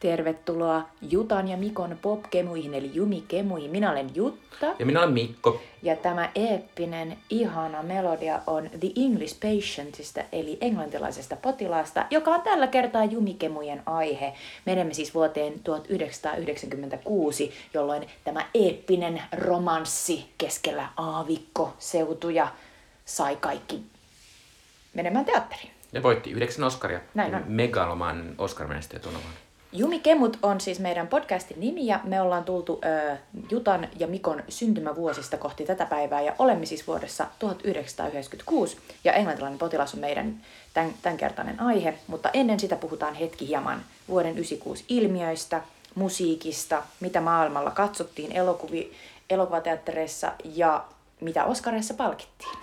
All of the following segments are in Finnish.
Tervetuloa Jutan ja Mikon popkemuihin eli Jumikemuihin. Minä olen Jutta. Ja minä olen Mikko. Ja tämä eeppinen, ihana melodia on The English Patientista, eli englantilaisesta potilaasta, joka on tällä kertaa Jumikemujen aihe. Menemme siis vuoteen 1996, jolloin tämä eeppinen romanssi keskellä aavikkoseutuja sai kaikki menemään teatteriin. Ja voitti yhdeksän Oscaria. Näin on. Megalomaan Oscar-menestyjä. Jumikemut on siis meidän podcastin nimi ja me ollaan tultu ö, Jutan ja Mikon syntymävuosista kohti tätä päivää ja olemme siis vuodessa 1996 ja englantilainen potilas on meidän tämän, tämänkertainen aihe, mutta ennen sitä puhutaan hetki hieman vuoden 96 ilmiöistä, musiikista, mitä maailmalla katsottiin elokuvi, elokuvateattereissa ja mitä Oskareissa palkittiin.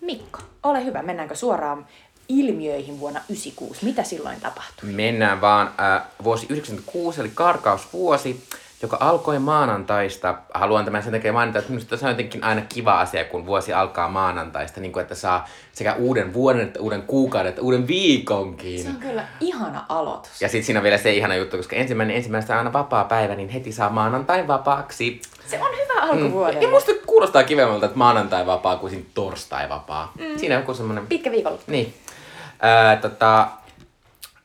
Mikko, ole hyvä, mennäänkö suoraan ilmiöihin vuonna 96. Mitä silloin tapahtui? Mennään vaan äh, vuosi 96, eli karkausvuosi, joka alkoi maanantaista. Haluan tämän sen takia mainita, että minusta se on jotenkin aina kiva asia, kun vuosi alkaa maanantaista, niin kuin että saa sekä uuden vuoden, että uuden kuukauden, että uuden viikonkin. Se on kyllä ihana aloitus. Ja sitten siinä on vielä se ihana juttu, koska ensimmäinen ensimmäistä on aina vapaa päivä, niin heti saa maanantai vapaaksi. Se on hyvä alkuvuodelle. Mm. Ja musta kuulostaa kivemmalta, että maanantai vapaa kuin torstai vapaa. Mm. Siinä on joku semmoinen... Pitkä viikonloppu. Niin. Ää, tota,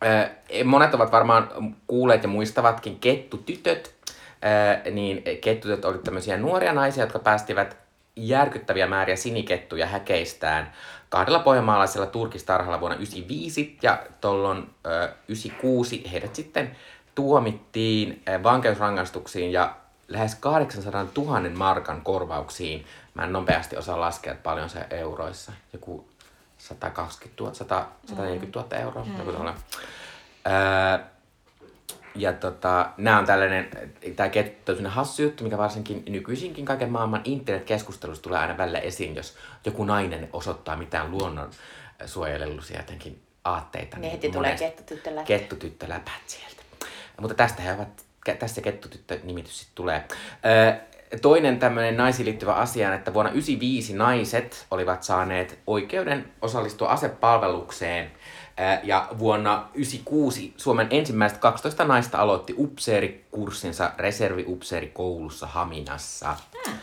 ää, monet ovat varmaan kuulleet ja muistavatkin kettutytöt. Ää, niin kettutytöt olivat tämmöisiä nuoria naisia, jotka päästivät järkyttäviä määriä sinikettuja häkeistään kahdella pohjanmaalaisella turkistarhalla vuonna 1995 ja tuolloin 1996 heidät sitten tuomittiin vankeusrangaistuksiin ja lähes 800 000 markan korvauksiin. Mä en nopeasti osaa laskea, että paljon se euroissa. Joku 120 000, 100, 140 000 euroa. Mm. Joku. Öö, ja tota, nämä on tällainen, tämä kettu on hassu juttu, mikä varsinkin nykyisinkin kaiken maailman internetkeskustelussa tulee aina välillä esiin, jos joku nainen osoittaa mitään luonnon suojelullisia jotenkin aatteita. Niin heti tulee kettutyttöläpät. Kettutyttöläpät sieltä. Mutta tästä he ovat, tästä kettutyttö-nimitys sitten tulee. Öö, toinen tämmöinen naisiin liittyvä asia että vuonna 1995 naiset olivat saaneet oikeuden osallistua asepalvelukseen. Ja vuonna 1996 Suomen ensimmäiset 12 naista aloitti upseerikurssinsa reserviupseerikoulussa Haminassa. Hmm.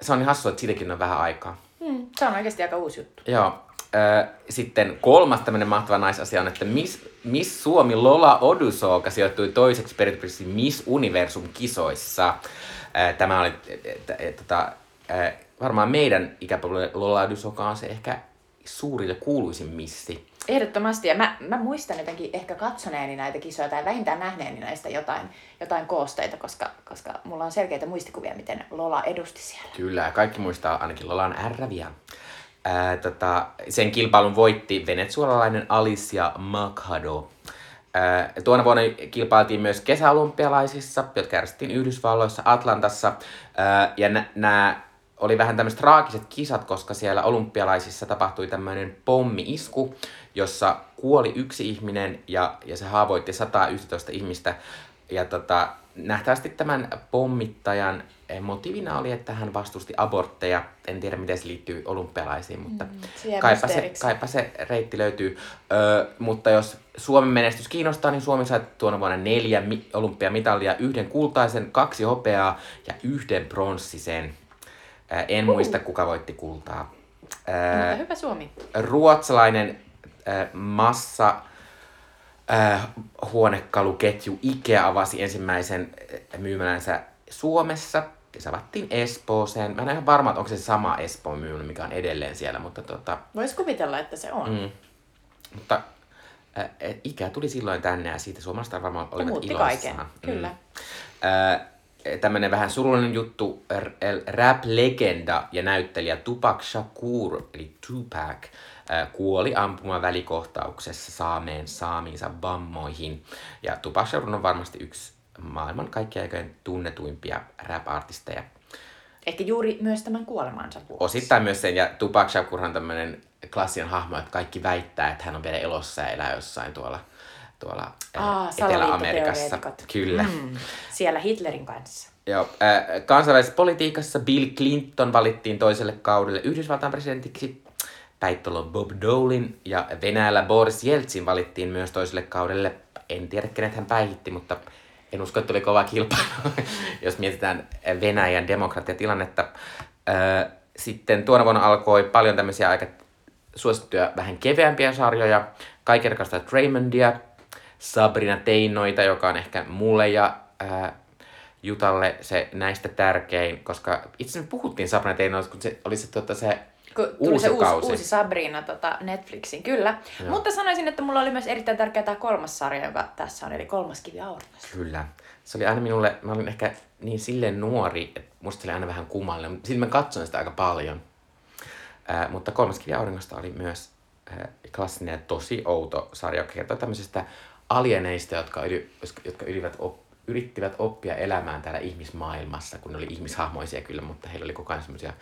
Se on niin hassua, että siitäkin on vähän aikaa. Hmm. Se on oikeasti aika uusi juttu. Joo. Sitten kolmas tämmöinen mahtava naisasia on, että Miss, Miss Suomi Lola Odusoka sijoittui toiseksi periaatteessa Miss Universum kisoissa. Tämä oli tota, varmaan meidän ikäpolvelle Lola Odusoka on se ehkä suurin ja kuuluisin missi. Ehdottomasti. Ja mä, mä muistan jotenkin ehkä katsoneeni näitä kisoja tai vähintään nähneeni näistä jotain, jotain koosteita, koska, koska mulla on selkeitä muistikuvia, miten Lola edusti siellä. Kyllä, kaikki muistaa ainakin Lolan ärräviä. Ää, tota, sen kilpailun voitti venezuelalainen Alicia Makhado. Tuona vuonna kilpailtiin myös kesäolympialaisissa, jotka järjestettiin Yhdysvalloissa, Atlantassa. Ja nämä oli vähän tämmöiset traagiset kisat, koska siellä olympialaisissa tapahtui tämmöinen pommi-isku, jossa kuoli yksi ihminen ja, ja se haavoitti 111 ihmistä. Ja tota, nähtävästi tämän pommittajan motiivina oli, että hän vastusti abortteja. En tiedä, miten se liittyy olympialaisiin, mutta mm, kaipa, se, kaipa se reitti löytyy. Ö, mutta jos Suomen menestys kiinnostaa, niin Suomi sai tuona vuonna neljä olympiamitalia, yhden kultaisen, kaksi hopeaa ja yhden pronssisen. Ö, en uh. muista, kuka voitti kultaa. Ö, mutta hyvä Suomi. Ruotsalainen ö, massa äh, huonekaluketju Ikea avasi ensimmäisen myymälänsä Suomessa. Se avattiin Espooseen. Mä en ole ihan varma, että onko se sama Espoon myymälä, mikä on edelleen siellä, mutta tota... Vois kuvitella, että se on. Mm. Mutta äh, Ikea tuli silloin tänne ja siitä suomalaiset varmaan olivat Muutti kaiken, mm. kyllä. Äh, tämmönen vähän surullinen juttu, rap-legenda ja näyttelijä Tupac Shakur, eli Tupac, kuoli ampumaan välikohtauksessa saameen saamiinsa vammoihin. Ja Tupac Shakur on varmasti yksi maailman kaikkien aikojen tunnetuimpia rap-artisteja. Ehkä juuri myös tämän kuolemansa vuoksi. Osittain myös sen, ja Tupac Shakur on tämmöinen klassinen hahmo, että kaikki väittää, että hän on vielä elossa ja elää jossain tuolla, tuolla Aa, Etelä-Amerikassa. Kyllä. Mm, siellä Hitlerin kanssa. Joo, äh, kansainvälisessä politiikassa Bill Clinton valittiin toiselle kaudelle Yhdysvaltain presidentiksi Päittolo Bob Dolin ja Venäjällä Boris Jeltsin valittiin myös toiselle kaudelle en tiedä kenet hän päihitti, mutta en usko, että oli kova kilpailu, jos mietitään Venäjän demokratiatilannetta. Sitten tuona vuonna alkoi paljon tämmöisiä aika suosittuja vähän keveämpiä sarjoja. Kaiken rakastaa Draymondia, Sabrina Teinoita, joka on ehkä mulle ja Jutalle se näistä tärkein, koska itse asiassa puhuttiin Sabrina Teinoista, kun se oli se, tota, se Kun tuli uusi se uusi, kausi. uusi Sabrina tota, Netflixin, kyllä. Joo. Mutta sanoisin, että mulla oli myös erittäin tärkeä tämä kolmas sarja, joka tässä on, eli kolmas kivi auringossa. Kyllä. Se oli aina minulle, mä olin ehkä niin silleen nuori, että musta se oli aina vähän kummallinen, mutta silti mä katsoin sitä aika paljon. Ää, mutta kolmas kivi auringosta oli myös ää, klassinen ja tosi outo sarja, joka kertoo tämmöisistä alieneista, jotka, yli, jotka ylivät op, yrittivät oppia elämään täällä ihmismaailmassa, kun ne oli ihmishahmoisia kyllä, mutta heillä oli koko ajan semmoisia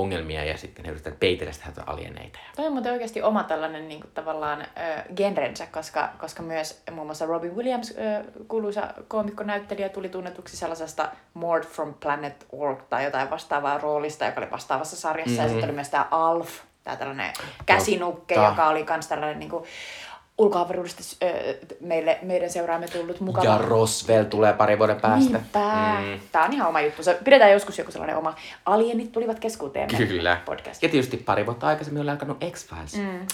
ongelmia ja sitten he yrittivät peitellä sitä että alieneita. Toi on muuten oikeasti oma tällainen niin kuin, tavallaan ö, genrensä, koska, koska myös muun muassa Robin Williams, ö, kuuluisa koomikkonäyttelijä, tuli tunnetuksi sellaisesta Mort from Planet Org tai jotain vastaavaa roolista, joka oli vastaavassa sarjassa. Mm-hmm. Ja sitten oli myös tämä Alf, tämä tällainen käsinukke, Totta. joka oli myös tällainen niin kuin, ulkoavaruudesta ö, meille, meidän seuraamme tullut mukava. Ja Roswell tulee pari vuoden päästä. Niinpä. Mm. Tämä on ihan oma juttu. Se- Pidetään joskus joku sellainen oma alienit tulivat keskuuteemme Kyllä. podcast. Ja tietysti pari vuotta aikaisemmin oli alkanut X-Files. Mm.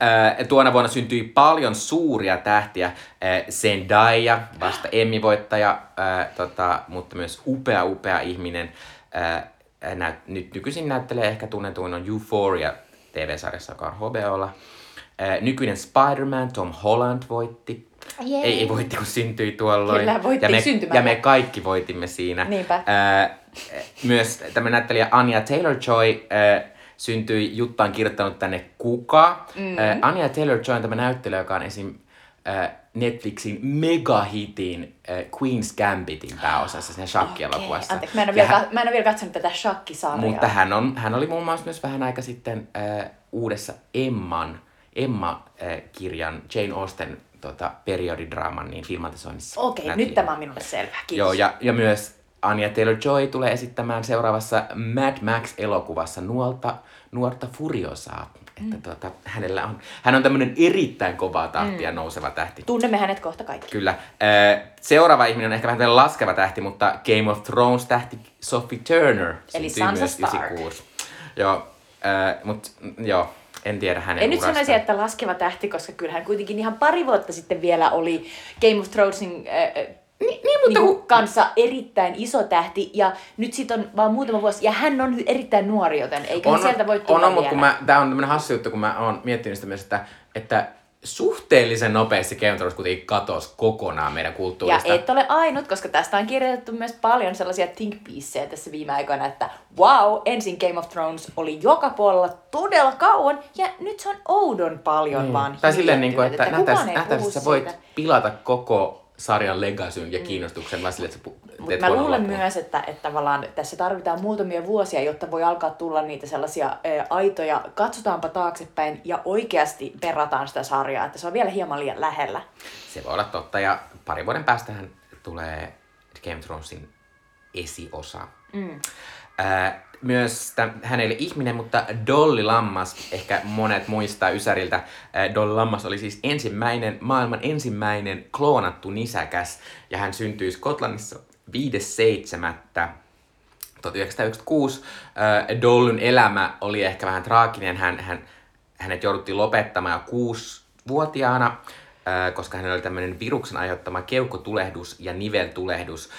Ää, tuona vuonna syntyi paljon suuria tähtiä. Ää, Zendaya, vasta Emmy-voittaja, ää, tota, mutta myös upea, upea ihminen. Nä- nyt nykyisin näyttelee ehkä tunnetuin on Euphoria TV-sarjassa, joka on HBOlla. Ää, nykyinen Spider-Man, Tom Holland voitti. Ei, ei voitti, kun syntyi tuolloin. Kyllä, voitti ja me, syntymällä. ja me kaikki voitimme siinä. Niinpä. Ää, myös tämä näyttelijä Anya Taylor-Joy ää, syntyi, Jutta on kirjoittanut tänne Kuka. Mm. Ää, Anya Taylor-Joy on tämä näyttelijä, joka on esim. ää, Netflixin megahitin ää, Queen's Gambitin pääosassa siinä shakkielokuvassa. Anteeksi, mä en, ole vielä, hän- ka- mä en ole vielä katsonut tätä shakkisarjaa. mutta hän, on, hän oli muun muassa myös vähän aika sitten äh, uudessa Emman, Emma-kirjan Jane Austen tota, periodidraaman niin filmatisoinnissa. Okei, näytteli. nyt tämä on minulle selvä. Kiitos. Joo, ja, ja myös Anya Taylor-Joy tulee esittämään seuraavassa Mad Max-elokuvassa nuorta, nuorta Furiosaa. Että Mm. tota, hänellä on, hän on tämmöinen erittäin kovaa tahtia mm. nouseva tähti. Tunnemme hänet kohta kaikki. Kyllä. Seuraava ihminen on ehkä vähän laskeva tähti, mutta Game of Thrones tähti Sophie Turner Eli Sansa myös Stark. 96. Joo, mutta joo, en tiedä hänen En nyt urastaan. sanoisi, että laskeva tähti, koska kyllähän kuitenkin ihan pari vuotta sitten vielä oli Game of Thronesin äh, Niin, niin mutta niinku kun... kanssa erittäin iso tähti, ja nyt siitä on vaan muutama vuosi, ja hän on erittäin nuori, joten eikä on, sieltä voi tulla on, on, mutta vielä. kun mä, tää on tämmönen hassu juttu, kun mä oon miettinyt sitä myös, että, että suhteellisen nopeasti Game of Thrones kuitenkin katosi kokonaan meidän Ja kulttuurista. et ole ainut, koska tästä on kirjoitettu myös paljon sellaisia think piecejä tässä viime aikoina, että wow, ensin Game of Thrones oli joka puolella todella kauan, ja nyt se on oudon paljon Niin. vaan Tai silleen, niin kuin, että, että sä voit siitä. pilata koko sarjan legasyn ja kiinnostuksen vaan silleen, että teet mä luulen lopun. myös, että, että tavallaan tässä tarvitaan muutamia vuosia, jotta voi alkaa tulla niitä sellaisia ä, aitoja, katsotaanpa taaksepäin ja oikeasti perataan sitä sarjaa, että se on vielä hieman liian lähellä. Se voi olla totta, ja parin vuoden päästähän tulee Game of Thronesin esiosa. Mm. Ää, myös tä, hän ei ole ihminen, mutta Dolly Lammas, ehkä monet muistaa Ysäriltä, ää, Dolly Lammas oli siis ensimmäinen, maailman ensimmäinen kloonattu nisäkäs, ja hän syntyi Skotlannissa 5.7. 1996 äh, Dollyn elämä oli ehkä vähän traaginen. Hän, hän, hänet jouduttiin lopettamaan jo kuusi-vuotiaana, äh, koska hänellä oli tämmöinen viruksen aiheuttama keuhkotulehdus ja niveltulehdus.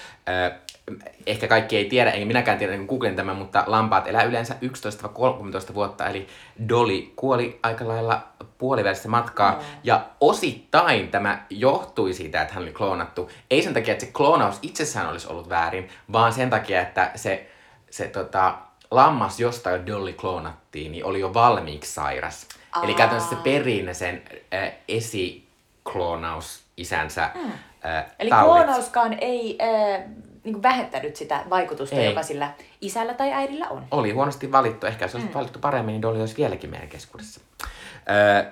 Ehkä kaikki ei tiedä, enkä minäkään tiedä, kun googlen tämän, mutta lampaat elää yleensä 11-13 vuotta, eli Dolly kuoli aika lailla puolivälissä matkaa, Joo. ja osittain tämä johtui siitä, että hän oli kloonattu. Ei sen takia, että se kloonaus itsessään olisi ollut väärin, vaan sen takia, että se, se tota, lammas, josta Dolly kloonattiin, niin oli jo valmiiksi sairas. Aa. Eli käytännössä se perinne sen äh, esikloonaus isänsä mm. äh, Eli taudit. kloonauskaan ei äh, niin vähentänyt sitä vaikutusta, Ei. joka sillä isällä tai äidillä on. Oli huonosti valittu. Ehkä jos olisi mm. valittu paremmin, niin Dolly olisi vieläkin meidän keskuudessa. Öö,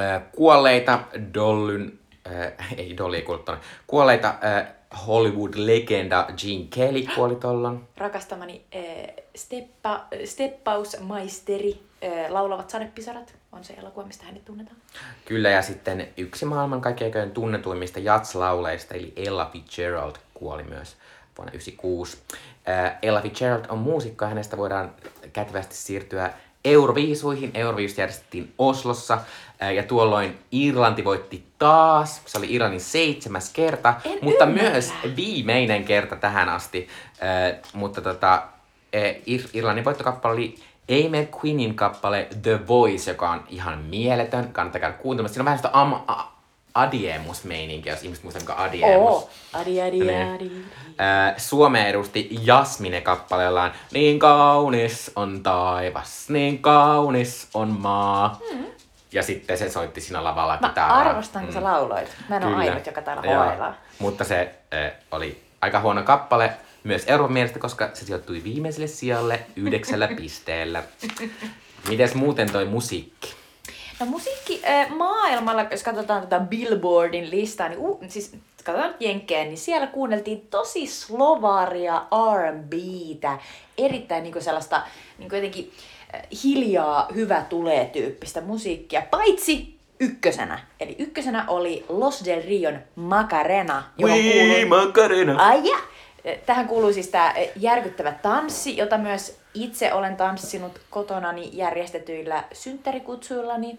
öö, kuolleita Dollyn, öö, ei Dolly tonne, kuolleita öö, Hollywood-legenda Gene Kelly kuoli tollon. Rakastamani äh, steppa, steppausmaisteri, äh, laulavat sadepisarat. On se elokuva, mistä hänet tunnetaan. Kyllä, ja sitten yksi maailman kaikkein tunnetuimmista jatslauleista, eli Ella Fitzgerald, kuoli myös vuonna 1996. Ella Fitzgerald on muusikko ja hänestä voidaan kätevästi siirtyä Euroviisuihin. Euroviisut järjestettiin Oslossa ja tuolloin Irlanti voitti taas. Se oli Irlannin seitsemäs kerta, En mutta ymmärrä. myös viimeinen kerta tähän asti. Äh, mutta tota, Ir- Irlannin voittokappale oli Aimee Queenin kappale The Voice, joka on ihan mieletön. Kannattaa käydä kuuntelemassa. Siinä on vähän sitä am- a- adiemus-meininkiä, jos ihmiset muistaa, mikä adiemus. Oo, adi, adi, Menee. adi. Ää, Suomea edusti Jasmine kappaleellaan Niin kaunis on taivas, niin kaunis on maa. Ja sitten se soitti siinä lavalla Hmm. Mä kitaraa. arvostan, kun sä lauloit. Mä en ole Kyllä. ainut, joka täällä hoilaa. Mutta se äh, oli aika huono kappale myös Euroopan mielestä, koska se sijoittui viimeiselle sijalle yhdeksällä pisteellä. Mites muuten toi musiikki? No musiikki äh, maailmalla, jos katsotaan tätä Billboardin listaa, niin uh, siis katsotaan nyt Jenkkejä, niin siellä kuunneltiin tosi slovaria R&Btä, erittäin niinku sellaista niinku jotenkin äh, hiljaa hyvä tulee tyyppistä musiikkia, paitsi ykkösenä. Eli ykkösenä oli Los del Rion Macarena, johon kuului... Macarena. Ai ja! Tähän kuuluu siis tämä järkyttävä tanssi, jota myös itse olen tanssinut kotonani järjestetyillä synttärikutsuillani,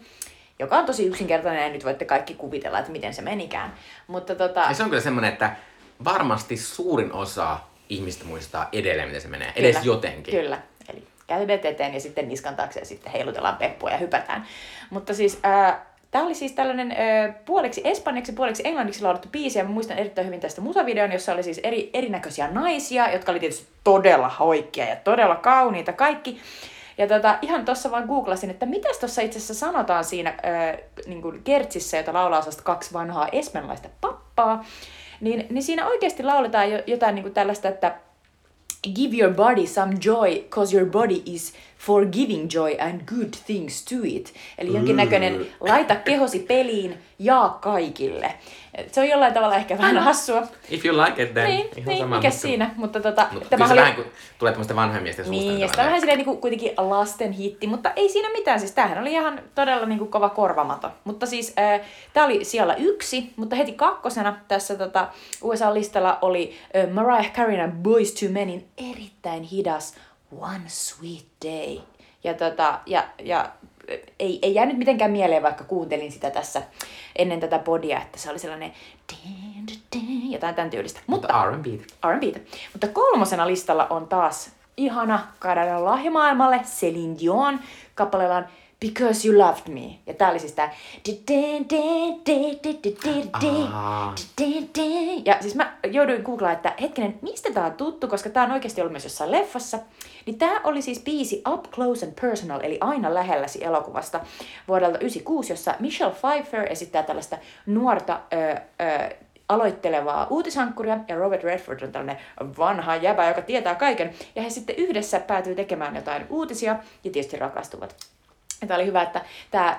joka on tosi yksinkertainen ja nyt voitte kaikki kuvitella, että miten se menikään. Mutta tota, Ja se on kyllä semmonen, että varmasti suurin osa ihmistä muistaa edelleen, miten se menee. Edes Kyllä, jotenkin. Kyllä. Eli kädet eteen ja sitten niskan taakse ja sitten heilutellaan peppua ja hypätään. Mutta siis äh, tämä oli siis tällainen äh, puoliksi espanjaksi, puoliksi englanniksi laulettu biisi ja mä muistan erittäin hyvin tästä musavideon, jossa oli siis eri, erinäköisiä naisia, jotka oli tietysti todella hoikkia ja todella kauniita kaikki. Ja tota, ihan tuossa vaan googlasin, että mitäs tuossa itse asiassa sanotaan siinä äh, niin kuin Kertsissä, jota laulaa osasta kaksi vanhaa espanjalaista pappaa. Niin, niin siinä oikeasti lauletaan jo, jotain niin kuin tällaista, että Give your body some joy, cause your body is for giving joy and good things to it. Eli jonkinnäköinen laita kehosi peliin, jaa kaikille. Se on jollain tavalla ehkä vähän hassua. If you like it, then Niin, ihan niin sama, mikä mutta- siinä, mutta tota, Mutta tämä kyllä se oli... vähän kun tulee tämmöistä vanhojen miesten suusta. Niin, ja sitä vähän silleen niinku kuitenkin lasten hitti, mutta ei siinä mitään. Siis tämähän oli ihan todella niinku kova korvamato. Mutta siis äh, tämä oli siellä yksi, mutta heti kakkosena tässä tota, USA-listalla oli äh, Mariah Carey ja Boys to Menin erittäin hidas One Sweet Day. Ja, tota, ja, ja ei, ei jäänyt mitenkään mieleen, vaikka kuuntelin sitä tässä ennen tätä podia, että se oli sellainen jotain tämän tyylistä. Mutta R&B. R&Btä. Mutta kolmosena listalla on taas ihana Kanadan lahjamaailmalle Celine Dion kappaleellaan Because You Loved Me. Ja tää oli siis tää... Ja siis mä jouduin googlaamaan, että hetkinen, mistä tää on tuttu, koska tää on oikeasti ollut myös jossain leffassa. Niin tää oli siis biisi Up Close and Personal, eli aina lähelläsi elokuvasta vuodelta 96, jossa Michelle Pfeiffer esittää tällaista nuorta ö, ö, aloittelevaa uutishankkuria, ja Robert Redford on tällainen vanha jäbä, joka tietää kaiken, ja he sitten yhdessä päätyy tekemään jotain uutisia, ja tietysti rakastuvat. Tämä oli hyvä, että tämä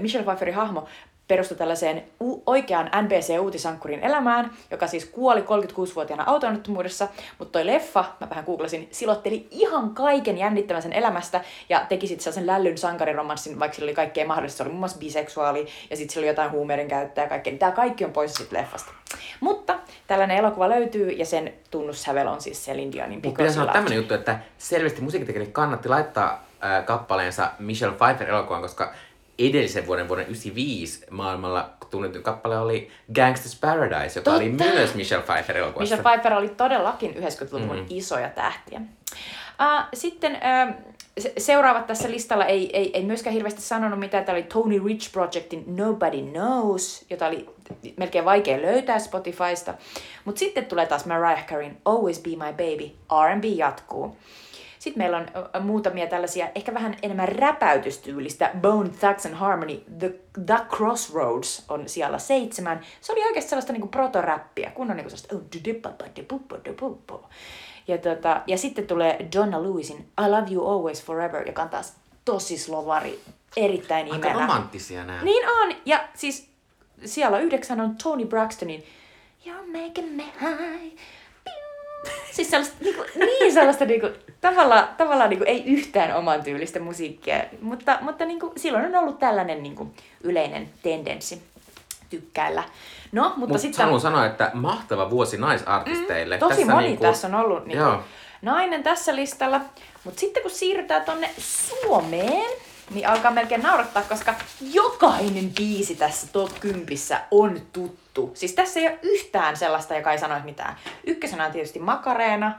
Michelle Pfeifferin hahmo perustui tällaiseen u- oikeaan NBC-uutisankkurin elämään, joka siis kuoli 36-vuotiaana autoonnettomuudessa, mutta toi leffa, mä vähän googlasin, silotteli ihan kaiken jännittävän sen elämästä ja teki sitten sellaisen lällyn sankariromanssin, vaikka sillä oli kaikkea mahdollista, se oli muun muassa biseksuaali ja sitten sillä oli jotain huumeiden käyttöä ja kaikkea, tämä kaikki on pois siitä leffasta. Mutta tällainen elokuva löytyy ja sen tunnussävel on siis Celine Dionin Mutta You sanoa Loved tämmönen juttu, että selvästi musiikintekijöille kannatti laittaa äh, kappaleensa Michelle Pfeiffer elokuvaan, koska edellisen vuoden, vuoden 95 maailmalla tunnettu kappale oli Gangsta's Paradise, joka oli Totta. myös Michelle Pfeiffer elokuvassa. Michelle Pfeiffer oli todellakin 90-luvun mm. isoja tähtiä. Uh, sitten uh, se- seuraavat tässä listalla ei, ei, ei myöskään hirveästi sanonut mitään. Tämä oli Tony Rich Projectin Nobody Knows, jota oli melkein vaikea löytää Spotifysta. Mutta sitten tulee taas Mariah Careyn Always Be My Baby, R&B jatkuu. Sitten meillä on muutamia tällaisia ehkä vähän enemmän räpäytystyylistä. Bone Thugs and Harmony, The, The Crossroads on siellä seitsemän. Se oli oikeasti sellaista niinku protoräppiä, kun on niinku sellaista... oh. Ja, tota, ja sitten tulee Donna Lewisin I Love You Always Forever, joka on taas tosi slovari, erittäin Aika imelä. romanttisia nämä. Niin on, ja siis siellä yhdeksän on Tony Braxtonin You're making me high. Siis sellaista, niinku, niin sellaista niinku, tavallaan, tavallaan niinku, ei yhtään oman tyylistä musiikkia, mutta, mutta niinku, silloin on ollut tällainen niinku, yleinen tendenssi tykkäillä. No, mutta Mutta sitten... haluan sanoa, että mahtava vuosi naisartisteille. Tosi tässä moni niinku- tässä on ollut niinku, Joo. nainen tässä listalla. Mutta sitten kun siirrytään tonne Suomeen, niin alkaa melkein naurattaa, koska jokainen biisi tässä top 10 on tuttu. Siis tässä ei ole yhtään sellaista, joka ei sanoisi mitään. Ykkösenä on tietysti Makareena.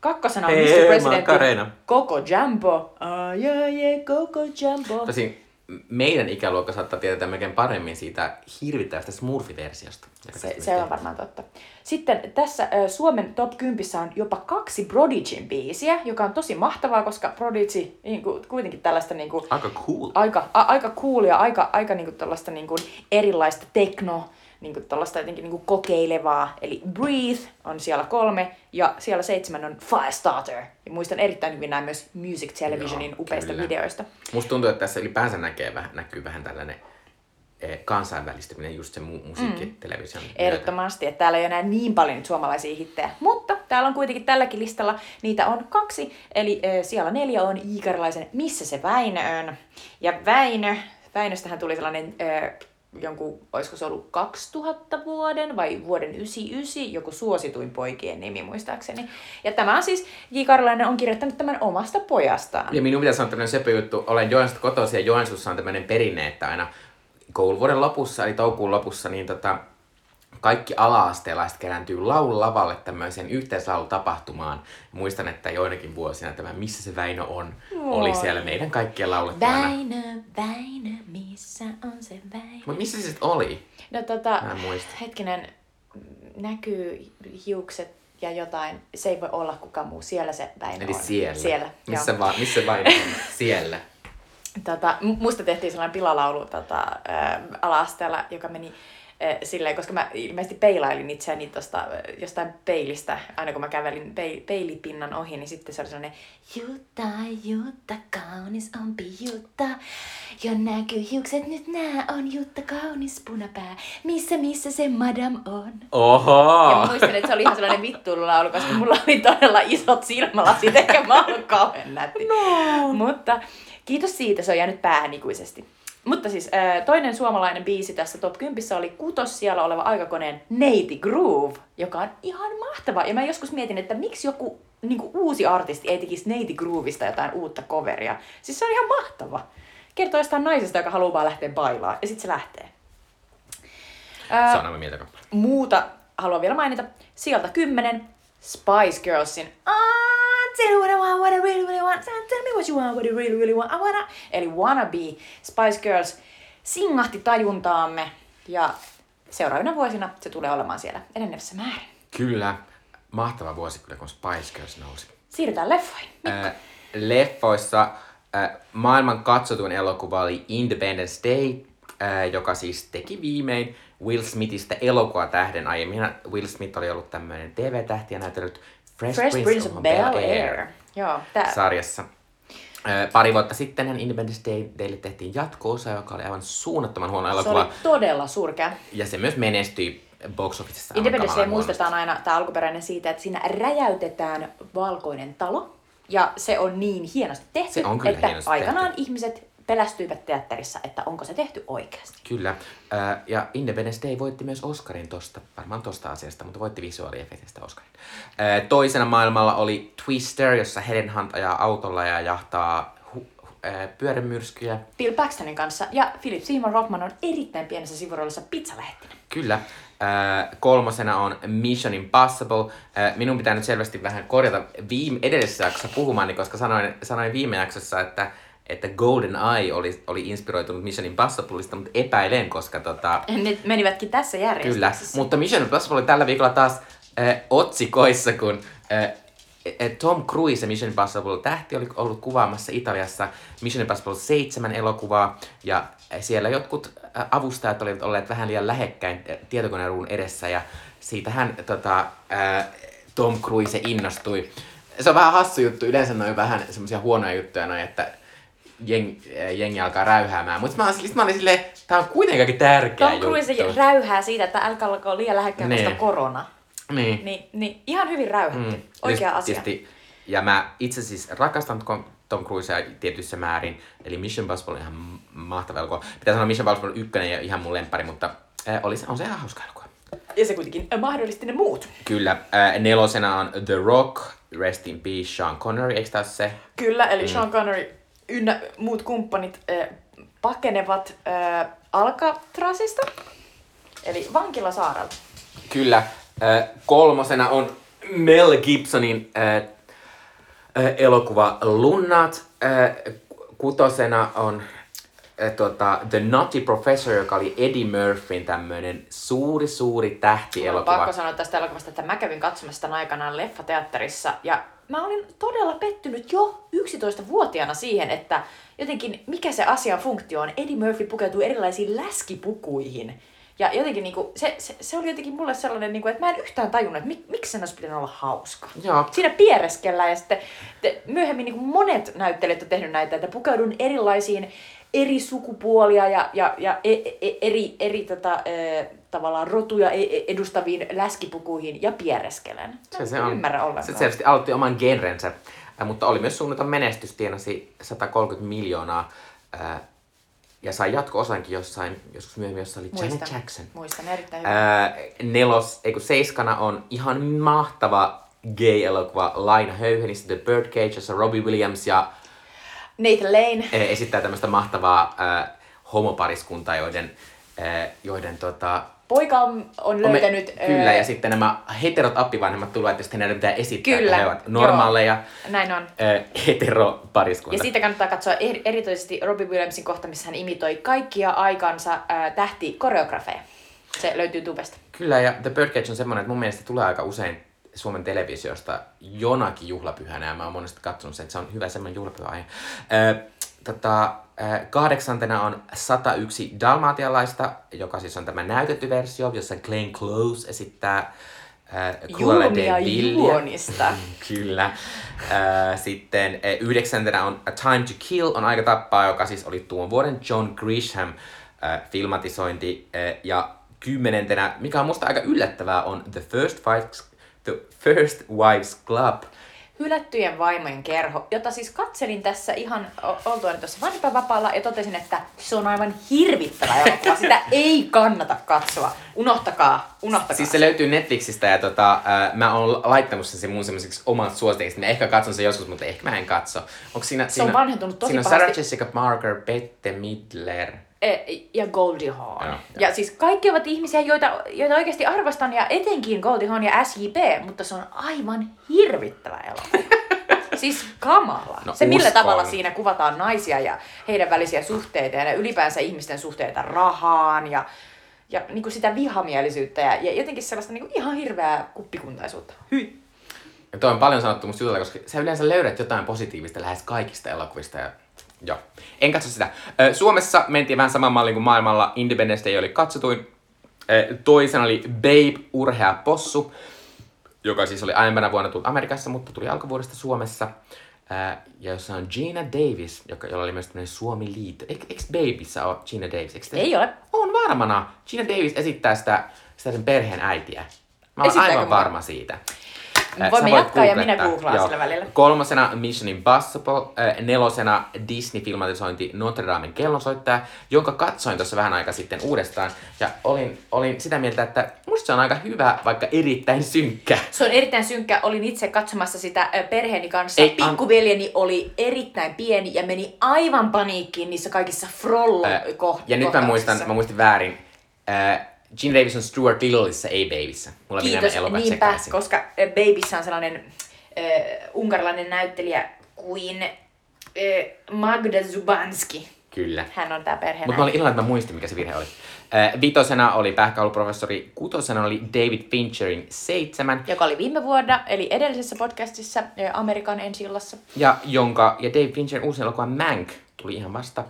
Kakkosena on Mr. President. Koko Jumbo. Ai, ai, ai, Koko Jumbo. Tosin meidän ikäluokka saattaa tietää melkein paremmin siitä hirvittävästä Smurfi-versiosta. Se, se on varmaan totta. Sitten tässä Suomen top 10 on jopa kaksi Prodigyn biisiä, joka on tosi mahtavaa, koska Prodigy niin kuin, kuitenkin tällaista niin kuin, Aika cool. aika, a, aika coolia, aika, aika niin kuin, tällaista niin kuin, erilaista tekno, niin kuin, tällaista jotenkin niin kuin, kokeilevaa. Eli Breathe on siellä kolme ja siellä seitsemän on Firestarter. Ja muistan erittäin hyvin nämä myös Music Televisionin Joo, upeista kyllä. videoista. Musta tuntuu, että tässä ylipäänsä näkee, vähän, näkyy vähän tällainen eh, kansainvälistyminen just se mu- musiikkitelevision myötä. Ehdottomasti, että täällä ei ole enää niin paljon nyt suomalaisia hittejä. Mutta täällä on kuitenkin tälläkin listalla, niitä on kaksi. Eli äh, siellä neljä on Iikarilaisen Missä se Väinö on. Ja Väinö, Väinöstähän tuli sellainen äh, jonkun, olisiko se ollut 2000 vuoden vai vuoden 99, joku suosituin poikien nimi muistaakseni. Ja tämä on siis, J. Karlainen on kirjoittanut tämän omasta pojastaan. Ja minun pitäisi sanoa tämmöinen söpö juttu. Olen Joensuusta kotoisin ja Joensuussa on tämmöinen perinne, että aina kouluvuoden lopussa, eli toukokuun lopussa, niin tota, kaikki ala-asteelaiset kerääntyy laululavalle tämmöiseen yhteislaulutapahtumaan. Muistan, että joinakin vuosina tämä Missä se Väinö on, oli Oi. siellä meidän kaikkien laulettavana. Väinö, Väinö, missä on se Väinö? Mutta missä se sitten oli? No tota, hetkinen, näkyy hiukset ja jotain, se ei voi olla kukaan muu, siellä se Väinö Eli on. siellä. Siellä, missä, joo. va- missä Väinö on? siellä. Tota, mu- musta tehtiin sellainen pilalaulu tota, ala-asteella, joka meni silleen, koska mä ilmeisesti peilailin itseäni tosta, ää, jostain peilistä, aina kun mä kävelin peil- peilipinnan ohi, niin sitten se oli sellainen Jutta, Jutta, kaunis ompi Jutta, jo näkyy hiukset, nyt nää on Jutta, kaunis punapää, missä, missä se madam on? Oho! Ja mä muistan, että se oli ihan sellainen vittuilulaulu, koska mulla oli todella isot silmälasit, eikä mä ollut kauhean nätti. No. Mutta kiitos siitä, se on jäänyt päähän ikuisesti. Mutta siis toinen suomalainen biisi tässä top 10 oli kutos siellä oleva aikakoneen Neiti Groove, joka on ihan mahtava. Ja mä joskus mietin, että miksi joku niin uusi artisti ei tekisi Neiti Groovista jotain uutta coveria. Siis se on ihan mahtava. Kertoo jostain naisesta, joka haluaa vaan lähteä bailaa, ja sitten se lähtee. Se on aivan mieltä muuta haluan vielä mainita. Sieltä kymmenen Spice Girlsin Ah, tell me what I want, what I really, really want. Tell me what you want, what you really, really want. I wanna... Eli Wanna Be Spice Girls singahti tajuntaamme. Ja seuraavina vuosina se tulee olemaan siellä enenevässä määrin. Kyllä. Mahtava vuosi kyllä, kun Spice Girls nousi. Siirrytään leffoihin. Äh, leffoissa äh, maailman katsotuin elokuva oli Independence Day, äh, joka siis teki viimein Will Smithistä elokuva tähden. Aiemmin Will Smith oli ollut tämmöinen TV-tähti ja näytellyt Fresh, Fresh Prince of Bel-Air. Joo, tää... sarjassa. Pari vuotta sitten Independence Day Daylle tehtiin jatko-osa, joka oli aivan suunnattoman huono Se elokuva. oli todella surkea. Ja se myös menestyi box officessa. aivan Independence Day muistetaan aina, tämä alkuperäinen siitä, että siinä räjäytetään valkoinen talo. Ja se on niin hienosti tehty, Se on kyllä että hienosti aikanaan tehty. ihmiset pelästyivät teatterissa, että onko se tehty oikeasti. Kyllä. Äh, ja Independence Day voitti myös Oscarin tosta, varmaan tosta asiasta, mutta voitti visuaaliefektistä Oscarin. Äh, toisena maailmalla oli Twister, jossa Helen Hunt ajaa autolla ja jahtaa pyörämyrskyjä. Bill Paxtonin kanssa ja Philip Seymour Hoffman on erittäin pienessä sivuroolissa pizzalähettinä. Kyllä. Äh, kolmosena on Mission Impossible. Äh, minun pitää nyt selvästi vähän korjata viime, edellisessä jaksossa puhumani, koska sanoin, sanoin viime jaksossa, että että Golden Eye oli, oli inspiroitunut Mission Impossibleista, mutta epäilen, koska tota, Ne menivätkin tässä Kyllä, järjestyksessä. mutta Mission Impossible oli tällä viikolla taas äh, otsikoissa, kun äh, äh, Tom Cruise ja Mission Impossible tähti oli ollut kuvaamassa Italiassa Mission Impossible 7 elokuvaa, ja äh, siellä jotkut äh, avustajat olivat olleet vähän liian lähekkäin äh, tietokoneruun edessä, ja siitä hän tota, äh, Tom Cruise innostui. Se on vähän hassu juttu, yleensä noin vähän semmoisia huonoja juttuja noin, että jeng, äh, jengi alkaa räyhäämään. Mutta mä, sit mä olin silleen, tää on kuitenkin tärkeä Tom Cruise juttu. räyhää siitä, että älkää olko liian lähekkäin, koska Niin. korona. Niin. Niin, niin ihan hyvin räyhätty. Mm. Oikea Tietysti- asia. tietysti- ja mä itse siis rakastan Tom- Cruisea tietyissä määrin. Eli Mission Impossible on ihan mahtava elokuva. Pitää sanoa Mission Impossible 1 ja ihan mun lemppari, mutta äh, oli, se- on se ihan hauska elokuva. Ja se kuitenkin äh, mahdollisti ne muut. Kyllä. Äh, nelosena on The Rock, Rest in Peace, Sean Connery, eikö se? Kyllä, eli mm. Sean Connery ynnä muut kumppanit äh, pakenevat äh, Alcatrazista, eli vankilasaarelta. Kyllä. Äh, kolmosena on Mel Gibsonin äh, äh, elokuva Lunnat. Äh, kutosena on äh, tota, The Nutty Professor, joka oli Eddie Murphyn tämmöinen suuri, suuri on tähtielokuva. pakko sanoa tästä elokuvasta, että mä kävin katsomassa tämän aikanaan leffateatterissa ja mä olin todella pettynyt jo 11-vuotiaana siihen, että jotenkin mikä se asian funktio on. Eddie Murphy pukeutuu erilaisiin läskipukuihin. Ja jotenkin niinku, se, se, se, oli jotenkin mulle sellainen, niinku, että mä en yhtään tajunnut, että mik, miksi sen olisi pitänyt olla hauska. Joo. Siinä piereskellään ja sitten te, myöhemmin niinku monet näyttelijät on tehnyt näitä, että pukeudun erilaisiin eri sukupuolia ja, ja, ja e, e, eri, eri tota, e, tavallaan rotuja e, e- edustaviin läskipukuihin ja piereskelen. Se, se on. ymmärrä Se selvästi aloitti oman genrensä, äh, mutta oli myös suunnaton menestys, tienasi 130 miljoonaa äh, ja sai jatko-osankin jossain, joskus myöhemmin, jossa oli Janet. Jackson. Muistan erittäin hyvin. Ää, nelos, ei kun seiskana on ihan mahtava gay-elokuva Laina Höyhenistä The Birdcage, jossa Robbie Williams ja Nathan Lane. ää, esittää tämmöistä mahtavaa ää, homopariskuntaa, joiden, ää, joiden tota, Poika on, on on me- löytänyt... Kyllä, ja sitten nämä heterot appivanhemmat tulevat, että sitten heidän pitää esittää, Kyllä, että he ovat normaaleja joo, näin on. ää, heteropariskunta. Ja siitä kannattaa katsoa er- erityisesti Robbie Williamsin kohta, missä hän imitoi kaikkia aikansa ää, tähti-koreografeja. Se löytyy tubesta. Kyllä, ja The Birdcage on semmoinen, että mun mielestä tulee aika usein Suomen televisiosta jonakin juhlapyhänä, ja mä oon monesti katsonut sen, että se on hyvä semmoinen juhlapyhä aihe. Ö, tota, kahdeksantena on 101 Dalmatialaista, joka siis on tämä näytetty versio, jossa Glenn Close esittää Cruella de juonista. Kyllä. Sitten yhdeksäntenä on A Time to Kill, on aika tappaa, joka siis oli tuon vuoden John Grisham filmatisointi. Ja kymmenentenä, mikä on musta aika yllättävää, on The First Wives, The First Wives Club. Hylättyjen vaimojen kerho, jota siis katselin tässä ihan oltuani tuossa vanhempainvapaalla ja totesin, että se on aivan hirvittävä elokuva. Sitä ei kannata katsoa. Unohtakaa, unohtakaa. Siis se löytyy Netflixistä ja tota, äh, mä oon laittanut sen, sen mun semmoiseksi omat suositeiksi. Mä ehkä katson sen joskus, mutta ehkä mä en katso. Onko siinä, Se on siinä, vanhentunut tosi siinä on pahasti. Sarah Jessica Parker, Bette Midler. E, ja Goldie Hawn. Joo, ja siis kaikki ovat ihmisiä, joita, joita oikeasti arvostan, ja etenkin Goldie Hawn ja SJP, mutta se on aivan hirvittävä elokuva. siis kamala. No, se millä uskon. tavalla siinä kuvataan naisia ja heidän välisiä suhteita ja ylipäänsä ihmisten suhteita rahaan ja, ja niin kuin sitä vihamielisyyttä ja, ja jotenkin sellaista niin kuin ihan hirveää kuppikuntaisuutta. Hyi. Ja toi on paljon sanottu musta jutella, koska sä yleensä löydät jotain positiivista lähes kaikista elokuvista. Ja... Joo. En katso sitä. Suomessa mentiin vähän saman mallin kuin maailmalla. Independence Day oli katsotuin. Toisena oli Babe, urhea possu, joka siis oli aiemmana vuonna tullut Amerikassa, mutta tuli alkuvuodesta Suomessa. Ja jossa on Gina Davis, joka, jolla oli myös tämmöinen Suomi-liitto. Eikö, Babyssä ole Gina Davis? Eikö Ei ole. On varmana. Gina Davis esittää sitä, sitä sen perheen äitiä. Mä olen Esittääkö aivan varma siitä. Äh, Voimme jatkaa ja minä googlaan Joo. sillä välillä. Kolmosena Mission Impossible, äh, nelosena Disney-filmatisointi Notre Damen kellonsoittaja, jonka katsoin tuossa vähän aika sitten uudestaan. Ja olin, olin sitä mieltä, että musta se on aika hyvä, vaikka erittäin synkkä. Se on erittäin synkkä. Olin itse katsomassa sitä ö, perheeni kanssa. Ei, Ei, an- Pikkuveljeni oli erittäin pieni ja meni aivan paniikkiin niissä kaikissa frollo Äh, ja nyt mä muistan, mä muistin väärin. Äh, Gene Davis on Stuart Littleissa, ei Babyssä. Mulla Kiitos, elokuvat niinpä, sekaisin. koska Babyssä on sellainen äh, unkarilainen näyttelijä kuin äh, Magda Zubanski. Kyllä. Hän on tää perheen Mutta mä olin iloinen, että mä muistin, mikä se virhe oli. Äh, vitosena oli pähkäiluprofessori, kutosena oli David Fincherin seitsemän, joka oli viime vuonna, eli edellisessä podcastissa Amerikan ensi illassa. ja, jonka, ja David Fincherin uusi elokuva Mank tuli ihan vasta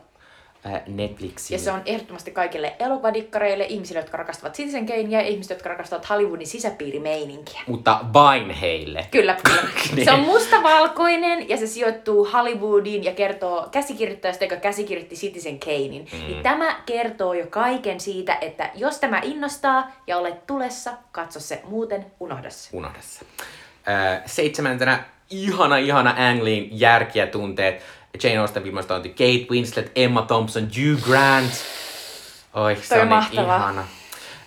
Netflixiin. Ja se on ehdottomasti kaikille elokuvadikkareille, ihmisille, jotka rakastavat Citizen Kanea ja ihmisille, jotka rakastavat Hollywoodin sisäpiirimeininkiä. Mutta vain heille. Kyllä, kyllä. Niin. Se on mustavalkoinen ja se sijoittuu Hollywoodiin ja kertoo käsikirjoittajasta, joka käsikirjoitti Citizen Kanein. Mm. Niin tämä kertoo jo kaiken siitä, että jos tämä innostaa ja olet tulessa, katso se, muuten unohda se. Unohda se. Äh, seitsemäntenä ihana, ihana Ang Leein järkiä tunteet. Jane Austen ilmastointi Kate Winslet, Emma Thompson, Hugh Grant. Oi, se Toi on mahtavaa. niin ihana.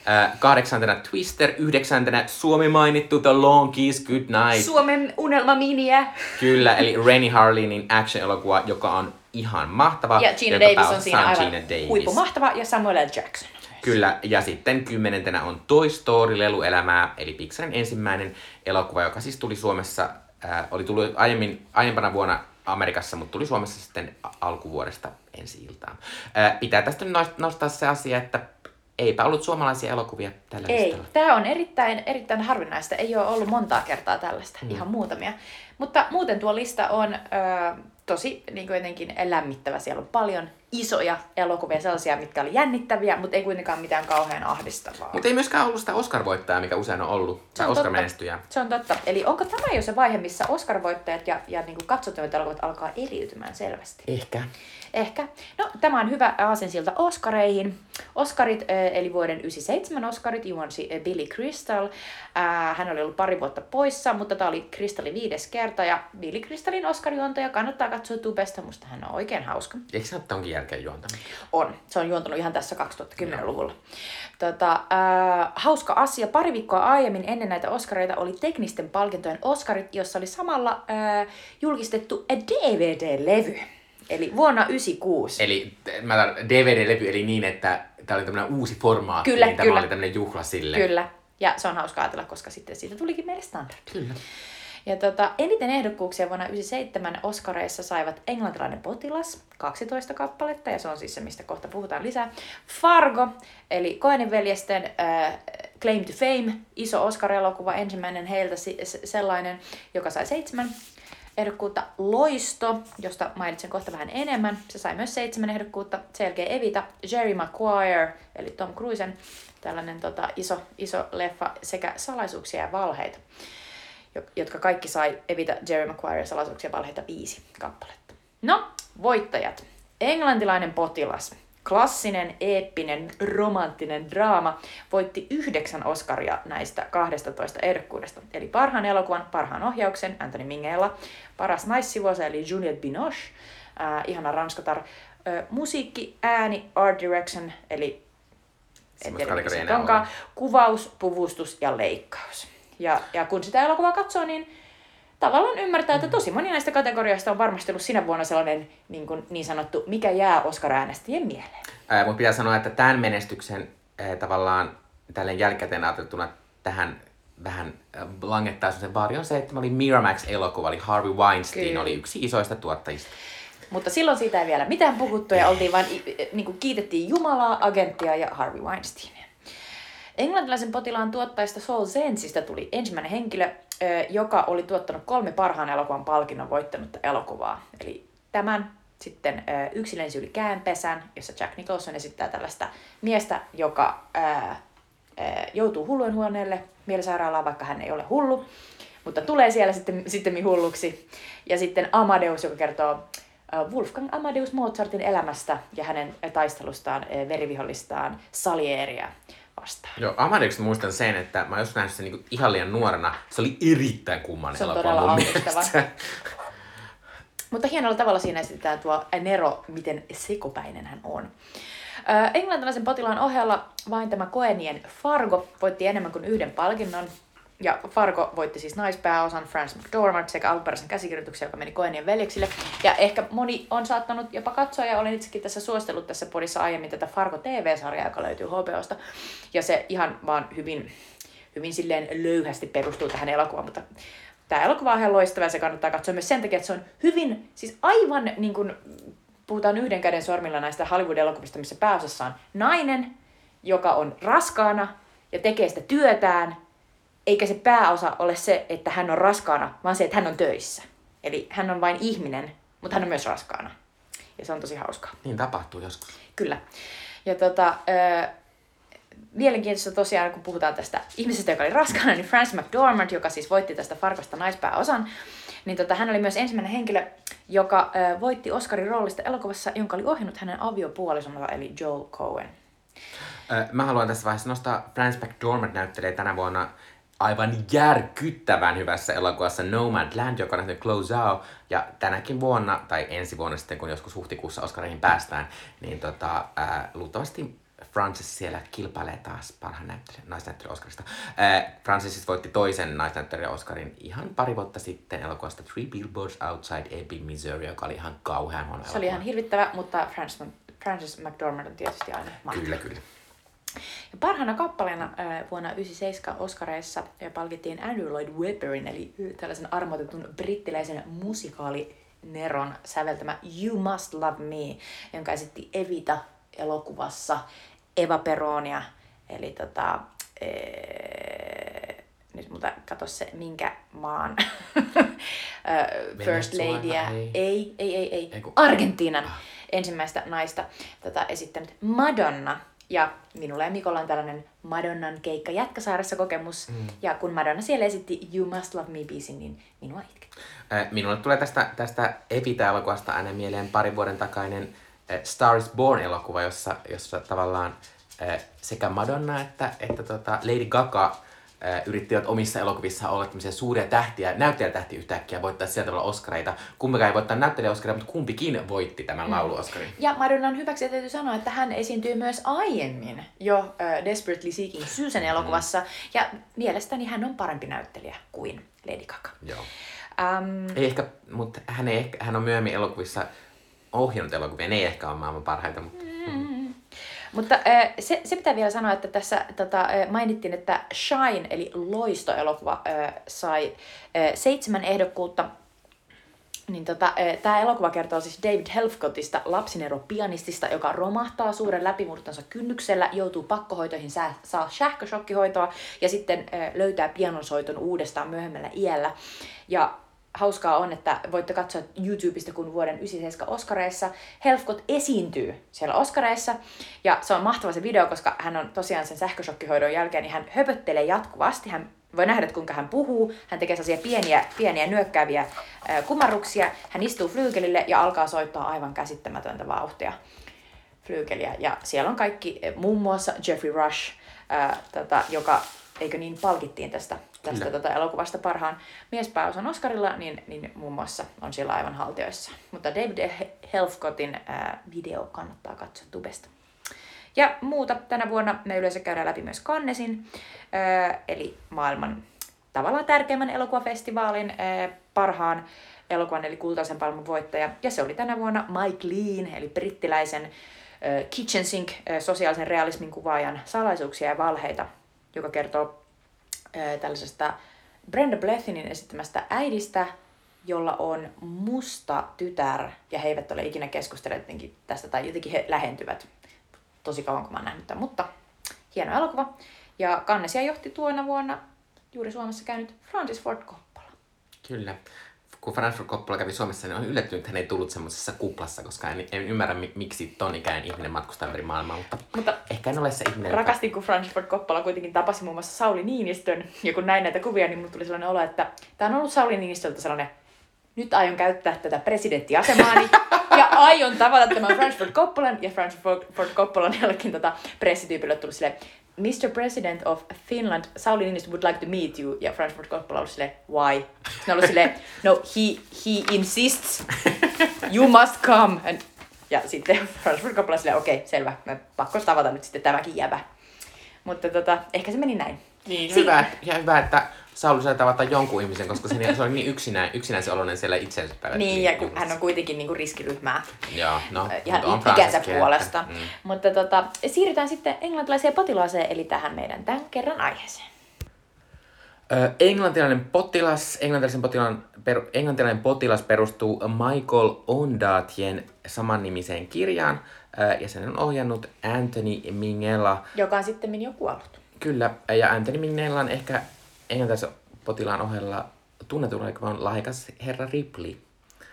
Äh, kahdeksantena Twister, yhdeksäntenä Suomi mainittu The Long Kiss Goodnight. Suomen unelmaminiä. Kyllä, eli Rennie Harlinin action-elokuva, joka on ihan mahtava. Ja Gina Davis on siinä aivan Gina Davis. huippumahtava ja Samuel L. Jackson. Kyllä, ja sitten kymmenentenä on Toy Story leluelämää, eli Pixarin ensimmäinen elokuva, joka siis tuli Suomessa, äh, oli tullut aiemmin, aiempana vuonna Amerikassa, mutta tuli Suomessa sitten alkuvuodesta ensi iltaan. Äh, pitää tästä nostaa se asia, että eipä ollut suomalaisia elokuvia tällä Ei, listalla. tämä on erittäin, erittäin harvinaista. Ei ole ollut montaa kertaa tällaista, mm. ihan muutamia. Mutta muuten tuo lista on ö, tosi niin kuin jotenkin lämmittävä. Siellä on paljon isoja elokuvia, sellaisia, mitkä oli jännittäviä, mutta ei kuitenkaan mitään kauhean ahdistavaa. Mutta ei myöskään ollut sitä Oscar-voittajaa, mikä usein on ollut, Se tai on totta. Oscar-menestyjää. Se on totta. Eli onko tämä jo se vaihe, missä Oscar-voittajat ja, ja niin katsottuvat elokuvat alkaa eriytymään selvästi? Ehkä. Ehkä. No, tämä on hyvä aasensilta Oscareihin. Oscarit, eli vuoden 97 Oscarit, juonsi Billy Crystal. Äh, Hän oli ollut pari vuotta poissa, mutta tämä oli Crystalin viides kerta. Ja Billy Crystalin Oscar-juontaja kannattaa katsoa Tubesta, musta hän on oikein hauska. Eikö se ole tonkin jälkeen juontanut? On. Se on juontanut ihan tässä 2010-luvulla. Tota, äh, hauska asia. Pari viikkoa aiemmin ennen näitä Oscareita oli teknisten palkintojen Oscarit, jossa oli samalla äh, julkistettu DVD-levy. Eli vuonna 1996. Eli mä DVD-levy, eli niin, että tämä oli tämmöinen uusi formaatti, Kyllä, niin tämä kyllä. oli tämmöinen juhla sille. Kyllä. Ja se on hauska ajatella, koska sitten siitä tulikin meille standardi. Kyllä. Ja tota, eniten ehdokkuuksia vuonna 1997 Oscareissa saivat Englantilainen potilas, 12 kappaletta, ja se on siis se, mistä kohta puhutaan lisää. Fargo, eli Coenin veljesten äh, Claim to Fame, iso Oscar-elokuva, ensimmäinen heiltä sellainen, joka sai seitsemän ehdokkuutta. Loisto, josta mainitsen kohta vähän enemmän, se sai myös seitsemän ehdokkuutta. Sen jälkeen Evita, Jerry Maguire, eli Tom Cruisen tällainen tota, iso, iso leffa, sekä Salaisuuksia ja valheita jotka kaikki sai Evita Jerry Maguire salaisuuksia valheita viisi kappaletta. No, voittajat. Englantilainen potilas. Klassinen, eeppinen, romanttinen draama voitti yhdeksän Oscaria näistä 12 ehdokkuudesta. Eli parhaan elokuvan, parhaan ohjauksen Anthony Minghella, paras naissivuosa eli Juliette Binoche, äh, ihana ranskatar, äh, musiikki, ääni, art direction, eli en tiedä, onkaan, kuvaus, puvustus ja leikkaus. Ja, ja kun sitä elokuvaa katsoo, niin tavallaan ymmärtää, että tosi moni näistä kategorioista on varmasti ollut sinä vuonna sellainen niin, kuin, niin sanottu, mikä jää Oscar-äänestäjien mieleen. Ää, Mutta pitää sanoa, että tämän menestyksen ää, tavallaan tälleen jälkikäteen ajateltuna tähän vähän langettaa sen vaari on se, että mä olin Miramax-elokuva, eli Harvey Weinstein Kyllä. oli yksi isoista tuottajista. Mutta silloin siitä ei vielä mitään puhuttu ja oltiin vain, niin kuin kiitettiin Jumalaa, agenttia ja Harvey Weinsteinia. Englantilaisen potilaan tuottajista Saul Zensistä tuli ensimmäinen henkilö, joka oli tuottanut kolme parhaan elokuvan palkinnon voittanutta elokuvaa. Eli tämän sitten Yksi yli käänpesän, jossa Jack Nicholson esittää tällaista miestä, joka ää, ää, joutuu hullujen huoneelle mielisairaalaan, vaikka hän ei ole hullu, mutta tulee siellä sitten, sitten hulluksi. Ja sitten Amadeus, joka kertoo Wolfgang Amadeus Mozartin elämästä ja hänen taistelustaan verivihollistaan Salieria vastaan. Joo, Amadeuksesta muistan sen, että mä joskus nähnyt sen niinku ihan liian nuorena. Se oli erittäin kummainen Se on elokuva todella mun ahdistava. mielestä. Mutta hienolla tavalla siinä esitetään tuo Nero, miten sekopäinen hän on. Ö, Englantilaisen potilaan ohella vain tämä Koenien Fargo voitti enemmän kuin yhden palkinnon. Ja Fargo voitti siis naispääosan Frances McDormand sekä alkuperäisen käsikirjoituksen, joka meni Koenien veljeksille. Ja ehkä moni on saattanut jopa katsoa, ja olen itsekin tässä suostellut tässä podissa aiemmin tätä Fargo TV-sarjaa, joka löytyy HBOsta. Ja se ihan vaan hyvin, hyvin silleen löyhästi perustuu tähän elokuvaan, mutta tämä elokuva on ihan loistava ja se kannattaa katsoa myös sen takia, että se on hyvin, siis aivan niin kuin puhutaan yhden käden sormilla näistä Hollywood-elokuvista, missä pääosassa on nainen, joka on raskaana ja tekee sitä työtään, eikä se pääosa ole se, että hän on raskaana, vaan se, että hän on töissä. Eli hän on vain ihminen, mutta hän on myös raskaana. Ja se on tosi hauskaa. Niin tapahtuu joskus. Kyllä. Ja tota, ö, mielenkiintoista tosiaan, kun puhutaan tästä ihmisestä, joka oli raskaana, niin Frances McDormand, joka siis voitti tästä Farkosta naispääosan, niin tota, hän oli myös ensimmäinen henkilö, joka ö, voitti Oscarin roolista elokuvassa, jonka oli ohjannut hänen aviopuolisonsa, eli Joel Cohen. Ö, Mä haluan tässä vaiheessa nostaa Frances McDormand näyttelee tänä vuonna aivan järkyttävän hyvässä elokuvassa Nomadland, joka on Close Out. Ja tänäkin vuonna, tai ensi vuonna sitten, kun joskus huhtikuussa Oscareihin päästään, niin tota, ää, luultavasti Frances siellä kilpailee taas parhaan näyttelijän, naisnäyttelijän Oscarista. Ää, Frances siis voitti toisen naisnäyttelijän Oscarin ihan pari vuotta sitten elokuvasta Three Billboards Outside Ebbing, Missouri, joka oli ihan kauhean huono Se oli ihan hirvittävä, mutta Frances, Frances McDormand on tietysti aina mahtava. Kyllä, kyllä. Ja parhaana kappaleena äh, vuonna 1997 Oscareissa palkittiin Andrew Lloyd Webberin, eli tällaisen armoitetun brittiläisen musikaalineron säveltämä You Must Love Me, jonka esitti Evita elokuvassa Eva Peronia. Eli tota, ee, nyt multa katso se, minkä maan First Ladyä. ei. Ei, ei, ei, ei. Argentiinan ensimmäistä naista tätä esittänyt Madonna. Ja minulla ja Mikolla on tällainen Madonnan keikka Jätkäsaaressa kokemus. Mm. Ja kun Madonna siellä esitti You Must Love Me biisin, niin minua. Äh, Minulle tulee tästä, tästä Evita-elokuvasta aina mieleen parin vuoden takainen Star is Born-elokuva, jossa, jossa tavallaan sekä Madonna että, että tota Lady Gaga yrittivät omissa elokuvissa olla tämmöisiä suuria tähtiä, näyttelijätähtiä yhtäkkiä, voittaa sieltä tavalla Oscareita. Kumpikaan ei voittaa näyttelijä Oscaria, mutta kumpikin voitti tämän mm. laulu Oscarin. Ja Madonnan hyväksi täytyy sanoa, että hän esiintyy myös aiemmin jo uh, Desperately Seeking Susan elokuvassa. Mm. Ja mielestäni hän on parempi näyttelijä kuin Lady Gaga. Joo. Um, Ei ehkä, mutta hän, ei ehkä, hän on myöhemmin elokuvissa ohjannut elokuvia, ne ei ehkä ole maailman parhaita, mutta Mutta se, se pitää vielä sanoa, että tässä tota, mainittiin, että Shine, eli Loisto-elokuva, sai seitsemän ehdokkuutta. Niin tota, tämä elokuva kertoo siis David Helfgottista, lapsinero-pianistista, joka romahtaa suuren läpimurtonsa kynnyksellä, joutuu pakkohoitoihin, sää, saa sähköshokkihoitoa ja sitten löytää pianonsoiton uudestaan myöhemmällä iällä. Ja hauskaa on, että voitte katsoa YouTubesta, kun vuoden 97 Oscareissa Helfgott esiintyy siellä Oscareissa. Ja se on mahtava se video, koska hän on tosiaan sen sähköshokkihoidon jälkeen, niin hän höpöttelee jatkuvasti. Hän voi nähdä, että kuinka hän puhuu. Hän tekee sellaisia pieniä, pieniä nyökkääviä ää, kumarruksia. Hän istuu flyykelille ja alkaa soittaa aivan käsittämätöntä vauhtia flyykeliä. Ja siellä on kaikki, muun muassa Jeffrey Rush, ää, tota, joka, eikö niin, palkittiin tästä, tästä Kyllä. tota, elokuvasta parhaan miespääosan Oscarilla, niin, niin muun muassa on siellä aivan haltioissa. Mutta David Helfgottin ää, video kannattaa katsoa tubesta. Ja muuta tänä vuonna me yleensä käydään läpi myös Cannesin, ää, eli maailman tavallaan tärkeimmän elokuvafestivaalin ää, parhaan elokuvan eli kultaisen palmun voittaja. Ja se oli tänä vuonna Mike Lean, eli brittiläisen Kitchen Sink sosiaalisen realismin kuvaajan salaisuuksia ja valheita, joka kertoo tällaisesta Brenda Blethinin esittämästä äidistä, jolla on musta tytär, ja he eivät ole ikinä keskustelleet jotenkin tästä, tai jotenkin he lähentyvät tosi kauan, kun mä oon nähnyt tämän, mutta hieno elokuva. Ja Kannesia johti tuona vuonna juuri Suomessa käynyt Francis Ford Coppola. Kyllä. Kun Francis Coppola kävi Suomessa, niin on yllättynyt, että hän ei tullut semmoisessa kuplassa, koska en, en ymmärrä, mi- miksi ton ikäinen ihminen matkustaa ympäri maailmaa, mutta, Mutta ehkä en ole se ihminen. joka- rakastin, kun Francis Ford Coppola kuitenkin tapasi muun muassa Sauli Niinistön. Ja kun näin näitä kuvia, niin mulle tuli sellainen olo, että tämä on ollut Sauli Niinistöltä sellainen, nyt aion käyttää tätä presidenttiasemaani ja aion tavata tämän Francis Ford Coppolan. Ja Francis Ford, Ford Coppolan jollekin tota pressityypille tuli silleen, Mr. President of Finland, Sauli Niinistö would like to meet you. Ja Francis Ford Coppola oli silleen, why? Ne oli silleen, no he, he insists, you must come. And, ja sitten Francis Ford Coppola silleen, okei, okay, selvä, mä pakko tavata nyt sitten tämäkin jäbä. Mutta tota, ehkä se meni näin. Niin, hyvä, ja hyvä, että Sauli sai tavata jonkun ihmisen, koska se, se oli niin yksinäin, yksinäisen oloinen siellä itsensä päällä. Niin, ja kun hän on kuitenkin niinku riskiryhmää Joo, no, ihan mutta on ikänsä puolesta. Mm. Mutta tota, siirrytään sitten englantilaiseen potilaaseen, eli tähän meidän tämän kerran aiheeseen. Ö, englantilainen potilas, englantilaisen potilaan, per, englantilainen potilas perustuu Michael Ondaatien samannimiseen kirjaan, ö, ja sen on ohjannut Anthony Minghella. Joka on sitten jo kuollut. Kyllä, ja Anthony Minghella on ehkä englantilaisen potilaan ohella tunnetulla on lahjakas herra Ripley.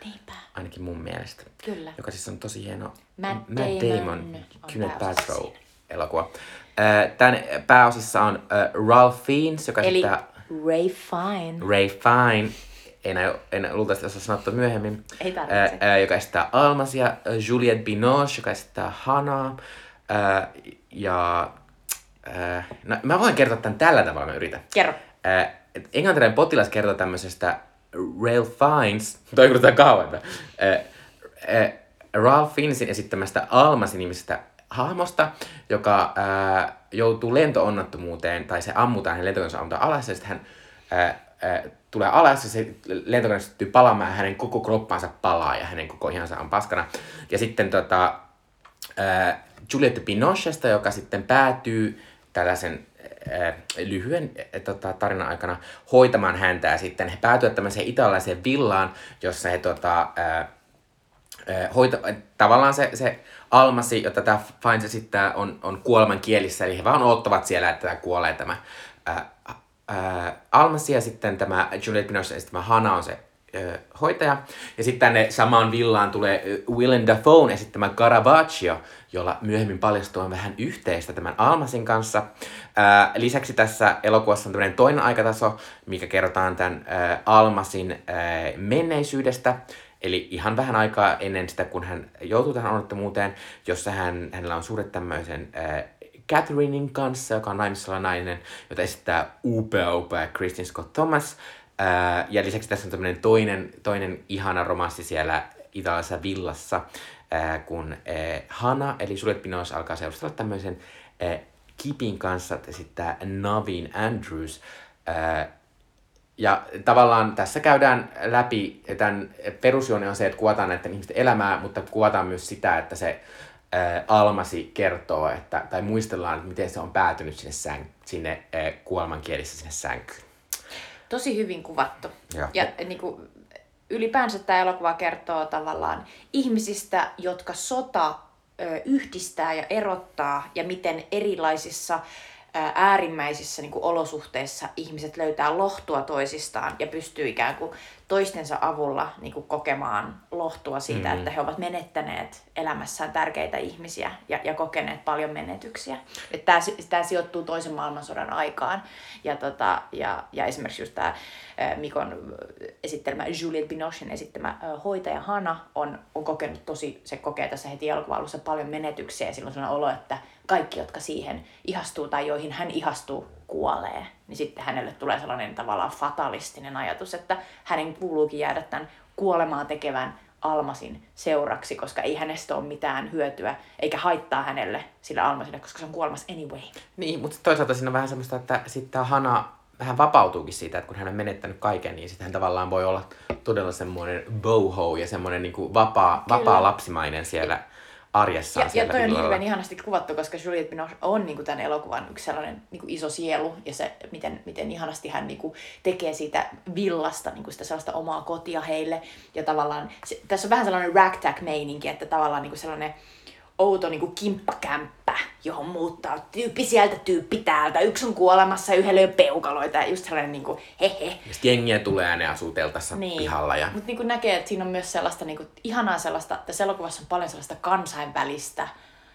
Niinpä. ainakin mun mielestä. Kyllä. Joka siis on tosi hieno Matt Matt Damon Damon Gwyneth Paltrow siinä. elokuva. Äh, Tämän pääosissa on äh, Ralph Fiennes, joka Eli esittää Ray Fine. Ray Fine, en, en luultavasti osaa sanoa tuota myöhemmin, Ei tarvitse. ää, ää, joka esittää Almasia, Juliette Binoche, joka esittää Hanaa, ää, ja ää, no, mä voin kertoa tämän tällä tavalla, mä yritän. Kerro. Et englantilainen potilas kertoo tämmöisestä Ralph Fiennes, toi kuulostaa kauan, ää, ää, Ralph Fiennesin esittämästä Almasi-nimisestä hahmosta, joka ää, joutuu lentoonnettomuuteen, tai se ammutaan, hänen lentokoneensa ammutaan alas, ja sitten hän ää, ää, tulee alas, ja se lentokone syttyy palaamaan, ja hänen koko kroppansa palaa, ja hänen koko ihansa on paskana. Ja sitten tota, ää, Juliette Pinochesta, joka sitten päätyy tällaisen lyhyen ää, tota, tarinan aikana hoitamaan häntä, ja sitten he päätyvät tämmöiseen italialaiseen villaan, jossa he tota, ää, ää, hoita, tavallaan se, se Almasi, jota tämä Fines esittää, on, on kuoleman kielissä, eli he vaan odottavat siellä, että tämä kuolee tämä ää, ää, Almasi, ja sitten tämä Juliette Binoche esittämä Hana on se ää, hoitaja. Ja sitten tänne samaan villaan tulee Willem Dafoe esittämä Caravaggio, jolla myöhemmin paljastuu vähän yhteistä tämän Almasin kanssa. Ää, lisäksi tässä elokuvassa on tämmöinen toinen aikataso, mikä kerrotaan tämän ää, Almasin ää, menneisyydestä. Eli ihan vähän aikaa ennen sitä, kun hän joutuu tähän onnettomuuteen, jossa hän, hänellä on suhde tämmöisen Catherinein kanssa, joka on naimisissa oleva nainen, jota esittää upea, upea Kristin Scott Thomas. Äh, ja lisäksi tässä on tämmöinen toinen, toinen ihana romanssi siellä italialaisessa villassa, äh, kun äh, Hana, eli Juliette Binoche, alkaa seurustella tämmöisen Kipin kanssa, että esittää Navin Andrews. Ja tavallaan tässä käydään läpi, tämän perusjuoni on se, että kuvataan näiden ihmisten elämää, mutta kuvataan myös sitä, että se Almasi kertoo, että, tai muistellaan, että miten se on päätynyt sinne, sänk, sinne ää, kuolemankielissä sinne sänkyyn. Tosi hyvin kuvattu. Joo. Ja niin kuin, ylipäänsä tämä elokuva kertoo tavallaan ihmisistä, jotka sota yhdistää ja erottaa, ja miten erilaisissa äärimmäisissä niin kuin, olosuhteissa ihmiset löytää lohtua toisistaan ja pystyy ikään kuin toistensa avulla niin kuin, kokemaan lohtua siitä, mm. että he ovat menettäneet elämässään tärkeitä ihmisiä ja, ja kokeneet paljon menetyksiä. Tämä, tämä sijoittuu toisen maailmansodan aikaan. Ja, tota, ja, ja esimerkiksi just tämä Mikon esittelemä Juliette Binochen esittämä hoitaja Hana on, on kokenut tosi, se kokee tässä heti elokuvan alussa paljon menetyksiä ja silloin on sellainen olo, että kaikki, jotka siihen ihastuu tai joihin hän ihastuu, kuolee. Niin sitten hänelle tulee sellainen tavallaan fatalistinen ajatus, että hänen kuuluukin jäädä tämän kuolemaa tekevän Almasin seuraksi, koska ei hänestä ole mitään hyötyä eikä haittaa hänelle sillä Almasille, koska se on kuolemassa anyway. Niin, mutta toisaalta siinä on vähän semmoista, että sitten tämä Hana vähän vapautuukin siitä, että kun hän on menettänyt kaiken, niin sitten hän tavallaan voi olla todella semmoinen boho ja semmoinen niin vapaa, vapaa lapsimainen siellä arjessaan Ja, ja toi on hirveän ihanasti kuvattu, koska Juliette Binoche on niin kuin, tämän elokuvan yksi sellainen niin kuin iso sielu, ja se, miten, miten ihanasti hän niin kuin, tekee siitä villasta niin kuin sitä sellaista omaa kotia heille. Ja tavallaan, se, tässä on vähän sellainen ragtag-meininki, että tavallaan niin kuin sellainen outo niin kuin kimppakämppä, johon muuttaa tyyppi sieltä, tyyppi täältä. Yksi on kuolemassa yhdellä ole peukaloita, ja just sellainen niin kuin, hehe. Ja sitten jengiä tulee ja ne asuu teltassa Niin. pihalla. Ja... Mutta niin näkee, että siinä on myös sellaista niin kuin, ihanaa sellaista, tässä elokuvassa on paljon sellaista kansainvälistä,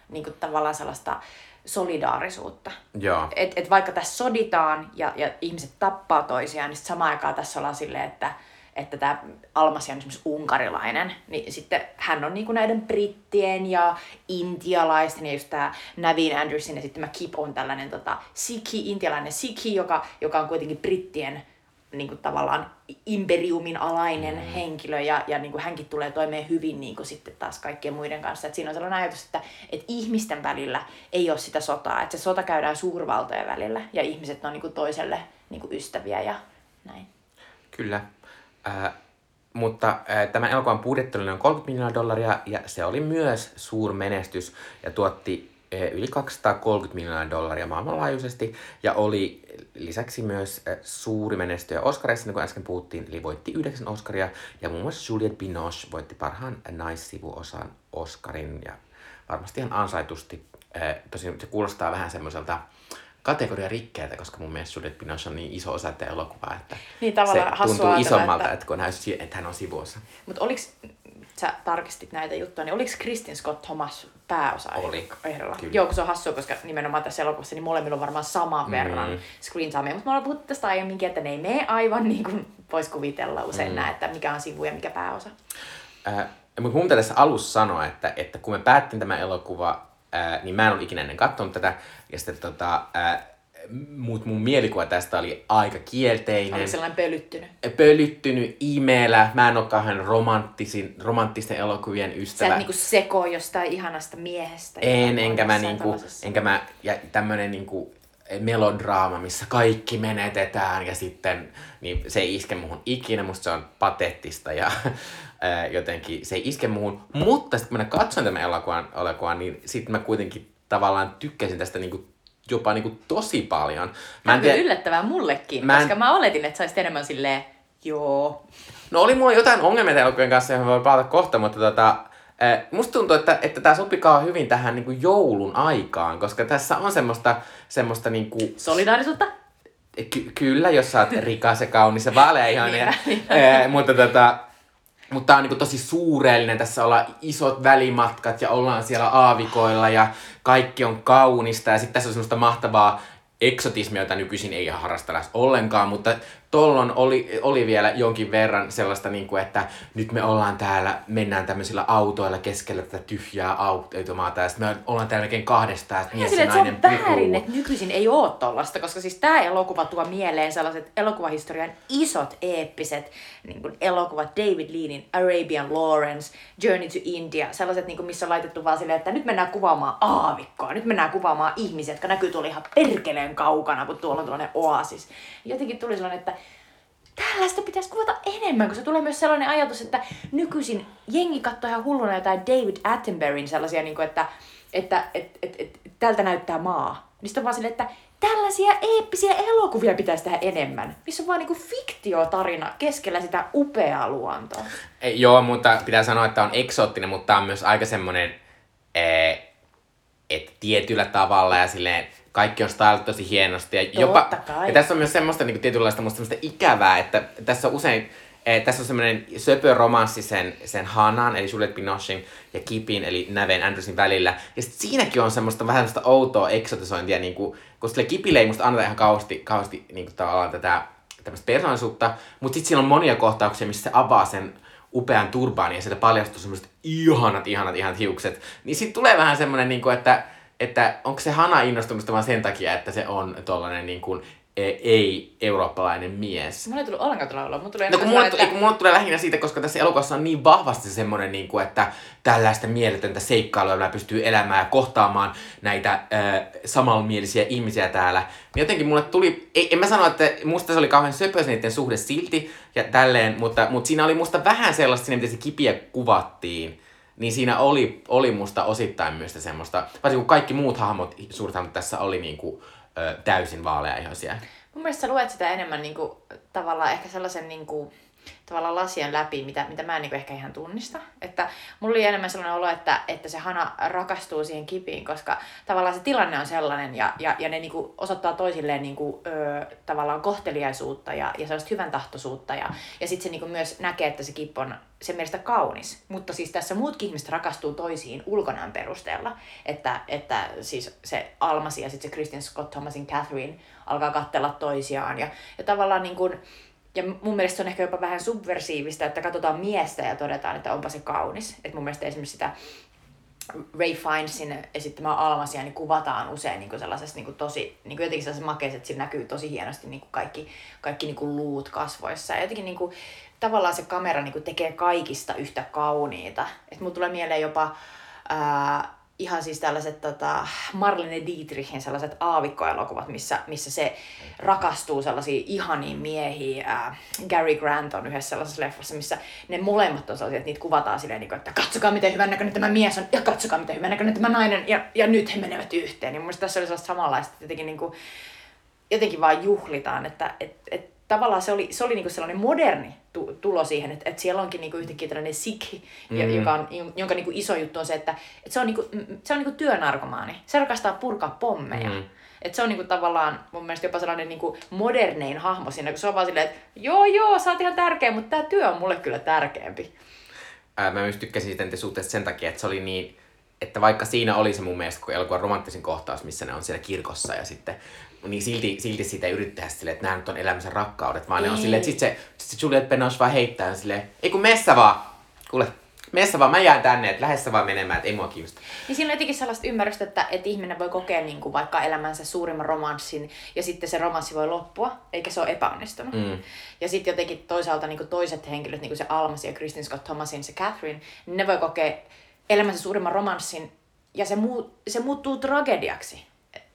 niin kuin, tavallaan sellaista solidaarisuutta. Joo. Et, et vaikka tässä soditaan ja, ja ihmiset tappaa toisiaan, niin samaan aikaan tässä ollaan silleen, että että tämä Almasi on esimerkiksi unkarilainen, niin sitten hän on niinku näiden brittien ja intialaisten, ja just tämä Navin Andersin esittämä Kip on tällainen tota, sikhi, intialainen sikhi, joka, joka on kuitenkin brittien niin kuin tavallaan imperiumin alainen mm. henkilö ja, ja niin kuin hänkin tulee toimeen hyvin niin kuin sitten taas kaikkien muiden kanssa. Et siinä on sellainen ajatus, että, että ihmisten välillä ei ole sitä sotaa, että se sota käydään suurvaltojen välillä ja ihmiset on niin kuin toiselle niin kuin ystäviä ja näin. Kyllä. Äh, mutta äh, tämän elokuvan budjetti oli noin 30 miljoonaa dollaria ja se oli myös suurmenestys ja tuotti äh, yli 230 miljoonaa dollaria maailmanlaajuisesti ja oli lisäksi myös äh, suuri menestyjä Oscarissa, niin kuin äsken puhuttiin, eli voitti yhdeksän Oscaria ja muun muassa Juliette Binoche voitti parhaan naissivuosan Oscarin ja varmasti ihan ansaitusti. Äh, tosin se kuulostaa vähän semmoiselta kategoria rikkeitä, koska mun mielestä Juliette Binoche on niin iso osa tätä elokuvaa, että Niin, se tuntuu isommalta, että- että, kun hän, että hän on sivuosa. Mutta oliks, sä tarkistit näitä juttuja, niin oliko Kristin Scott Thomas pääosa Oli. ehdolla? Kyllä. Joo, kun se on hassua, koska nimenomaan tässä elokuvassa niin molemmilla on varmaan saman verran Mm. screen timea. Mutta me ollaan puhuttu tästä aiemminkin, että ne ei mene aivan niin kuin voisi kuvitella usein mm. nää, että mikä on sivu ja mikä pääosa. Äh, mutta mun tässä alussa sanoa, että, että kun me päättiin tämä elokuva, niin mä en ole ikinä ennen katsonut tätä. Ja sitten tota, mut mun mielikuva tästä oli aika kielteinen. Oliko sellainen pölyttynyt? pölyttynyt, imeellä. Mä en ole kauhean romanttisin, romanttisten elokuvien Sä ystävä. et niinku sekoo jostain ihanasta miehestä. En, enkä mä, niinku, enkä mä, ja tämmönen niinku melodraama, missä kaikki menetetään ja sitten, niin se ei iske muhun ikinä, musta se on patettista ja ää, jotenkin se ei iske muhun. Mutta sitten kun mä katsoin tämän elokuvan, elokuvan niin sitten mä kuitenkin tavallaan tykkäsin tästä niinku, jopa niinku tosi paljon. Mä en tiedä, yllättävää mullekin, Mä en- koska mä oletin, että sä olisit enemmän silleen, joo. No oli mulla jotain ongelmia elokuvan kanssa, johon voi palata kohta, mutta tota, musta tuntuu, että, että tämä sopikaa hyvin tähän niin kuin joulun aikaan, koska tässä on semmoista, semmoista niin kuin, Solidaarisuutta? ky- kyllä, jos sä oot rikas ja kaunis ja vaaleaihainen, Niinpä, eh, mutta tota, mutta tää on niinku tosi suurellinen, tässä ollaan isot välimatkat ja ollaan siellä aavikoilla ja kaikki on kaunista. Ja sitten tässä on semmoista mahtavaa eksotismia, jota nykyisin ei harrasta lähes ollenkaan, mutta tollon oli, oli vielä jonkin verran sellaista, niin kuin, että nyt me ollaan täällä, mennään tämmöisillä autoilla keskellä tätä tyhjää automaata ja sitten me ollaan täällä melkein kahdestaan, että Ja mies ja että se nainen on väärin, että nykyisin ei oo tollasta, koska siis tämä elokuva tuo mieleen sellaiset elokuvahistorian isot eeppiset niin kuin elokuvat, David Leanin Arabian Lawrence, Journey to India, sellaiset, niin kuin, missä on laitettu vaan silleen, että nyt mennään kuvaamaan aavikkoa, nyt mennään kuvaamaan ihmisiä, jotka näkyy tuolla ihan perkeleen kaukana, kun tuolla on tällainen oasis. Jotenkin tuli sellainen, että tällaista pitäisi kuvata enemmän, koska tulee myös sellainen ajatus, että nykyisin jengi katsoo ihan hulluna jotain David Attenberryn sellaisia, niin kuin, että, että et, et, et, tältä näyttää maa. Sitten on vaan silleen, että tällaisia eeppisiä elokuvia pitäisi tehdä enemmän. Missä on vaan niinku fiktiotarina keskellä sitä upeaa luontoa. Ei, joo, mutta pitää sanoa, että on eksoottinen, mutta tää on myös aika semmonen, eh, että tietyllä tavalla ja silleen kaikki on stylettu tosi hienosti. Ja, jopa, kai. ja tässä on myös semmoista niin tietynlaista musta semmoista ikävää, että tässä on usein Eh, tässä on semmoinen söpö romanssi sen, sen Hanan, eli Juliette Binochin ja Kipin, eli Näven Andrewsin välillä. Ja sit siinäkin on semmoista vähän semmoista outoa eksotisointia, niin kuin, kun sille Kipille ei musta anneta ihan kauheasti, kauheasti niin kuin tavallaan tätä tämmöistä persoonallisuutta, mutta sitten siinä on monia kohtauksia, missä se avaa sen upean turbaanin ja sieltä paljastuu semmoiset ihanat, ihanat, ihanat hiukset. Niin sitten tulee vähän semmoinen, niin kuin, että, että onko se Hana innostumista vaan sen takia, että se on tollainen niin kuin, ei-eurooppalainen mies. Mulla ei tullut ollenkaan tulla olla. Mulla tulee No kun sellainen, että... mulle tulee lähinnä siitä, koska tässä elokuvassa on niin vahvasti semmoinen, niin kuin, että tällaista mieletöntä seikkailua, jolla pystyy elämään ja kohtaamaan näitä äh, samanmielisiä ihmisiä täällä. Niin jotenkin mulle tuli, ei, en mä sano, että musta se oli kauhean söpös niiden suhde silti ja tälleen, mutta, mutta siinä oli musta vähän sellaista, miten se kipiä kuvattiin. Niin siinä oli, oli musta osittain myös semmoista, varsinkin kun kaikki muut hahmot, suuret hahmot tässä oli niin kuin, ö, täysin vaaleaihoisia. Mun mielestä sä luet sitä enemmän niinku, tavallaan ehkä sellaisen niinku, tavallaan lasien läpi, mitä, mitä mä en niinku ehkä ihan tunnista. Että mulla oli enemmän sellainen olo, että, että se Hana rakastuu siihen kipiin, koska tavallaan se tilanne on sellainen ja, ja, ja ne niinku osoittaa toisilleen niinku, ö, tavallaan kohteliaisuutta ja, ja sellaista hyvän tahtoisuutta. Ja, ja sitten se niinku myös näkee, että se kippo on sen mielestä kaunis. Mutta siis tässä muutkin ihmiset rakastuu toisiin ulkonäön perusteella. Että, että siis se Almasi ja sitten se Christian Scott Thomasin Catherine alkaa katsella toisiaan. Ja, ja tavallaan niin kuin, ja mun mielestä se on ehkä jopa vähän subversiivista, että katsotaan miestä ja todetaan, että onpa se kaunis. Että mun mielestä esimerkiksi sitä Ray Finesin esittämää Almasia niin kuvataan usein niin kuin sellaisessa niin kuin tosi, niin kuin jotenkin sellaisessa makeessa, että siinä näkyy tosi hienosti niin kuin kaikki, kaikki niin kuin luut kasvoissa. Ja jotenkin niin kuin, tavallaan se kamera niin kuin tekee kaikista yhtä kauniita. Että mulla tulee mieleen jopa ää, ihan siis tällaiset tota, Marlene Dietrichin sellaiset aavikkoelokuvat, missä, missä se rakastuu sellaisiin ihaniin miehiin. Ää, Gary Grant on yhdessä sellaisessa leffassa, missä ne molemmat on sellaisia, että niitä kuvataan silleen, niin kuin, että katsokaa miten hyvän näköinen tämä mies on ja katsokaa miten hyvän näköinen tämä nainen ja, ja nyt he menevät yhteen. Niin mun tässä oli sellaista samanlaista, jotenkin, niin kuin, jotenkin vaan juhlitaan, että et, et, tavallaan se oli, se oli niinku sellainen moderni tu- tulo siihen, että, että siellä onkin niinku yhtäkkiä tällainen Sikh, mm-hmm. joka on, jonka niinku iso juttu on se, että, että se on, niinku, se on niinku työnarkomaani. Se rakastaa purkaa pommeja. Mm-hmm. Että se on niinku tavallaan mun mielestä jopa sellainen niinku modernein hahmo siinä, kun se on vaan silleen, että joo joo, sä oot ihan tärkeä, mutta tämä työ on mulle kyllä tärkeämpi. Ää, mä myös tykkäsin sitten suhteesta sen takia, että se oli niin, että vaikka siinä oli se mun mielestä kun elokuvan romanttisin kohtaus, missä ne on siellä kirkossa ja sitten niin silti, silti siitä ei yrittää silleen, että nämä nyt on elämänsä rakkaudet, vaan ei. ne on silleen, että sit se, sit se Juliette Binoche vaan heittää silleen, ei kun messä vaan, kuule, messa vaan, mä jään tänne, että lähdessä vaan menemään, että ei mua kiinnosta. Niin siinä on jotenkin sellaista ymmärrystä, että, että ihminen voi kokea niin kuin vaikka elämänsä suurimman romanssin ja sitten se romanssi voi loppua, eikä se ole epäonnistunut. Mm. Ja sitten jotenkin toisaalta niin kuin toiset henkilöt, niin kuin se Almas ja Kristin Scott Thomasin, se Catherine, niin ne voi kokea elämänsä suurimman romanssin ja se, muu, se muuttuu tragediaksi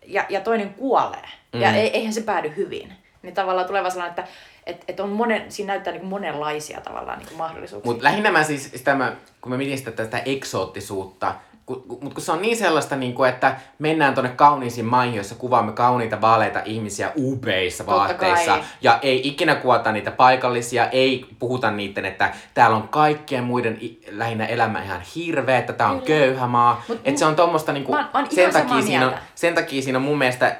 ja, ja toinen kuolee. Mm. Ja eihän se päädy hyvin. Niin tavallaan tulee vaan sellainen, että et, et on monen, siinä näyttää niin monenlaisia tavallaan niin mahdollisuuksia. Mutta lähinnä mä siis, sitä mä, kun mä mietin sitä tästä eksoottisuutta, mutta kun se on niin sellaista, niin kuin, että mennään tuonne kauniisiin maihin, jossa kuvaamme kauniita vaaleita ihmisiä upeissa vaatteissa. Ja ei ikinä kuvata niitä paikallisia, ei puhuta niiden, että täällä on kaikkien muiden lähinnä elämä ihan hirveä, että tää on Kyllä. köyhä maa. Että se on tuommoista, niin kuin, sen, takia siinä on, sen takia siinä on mun mielestä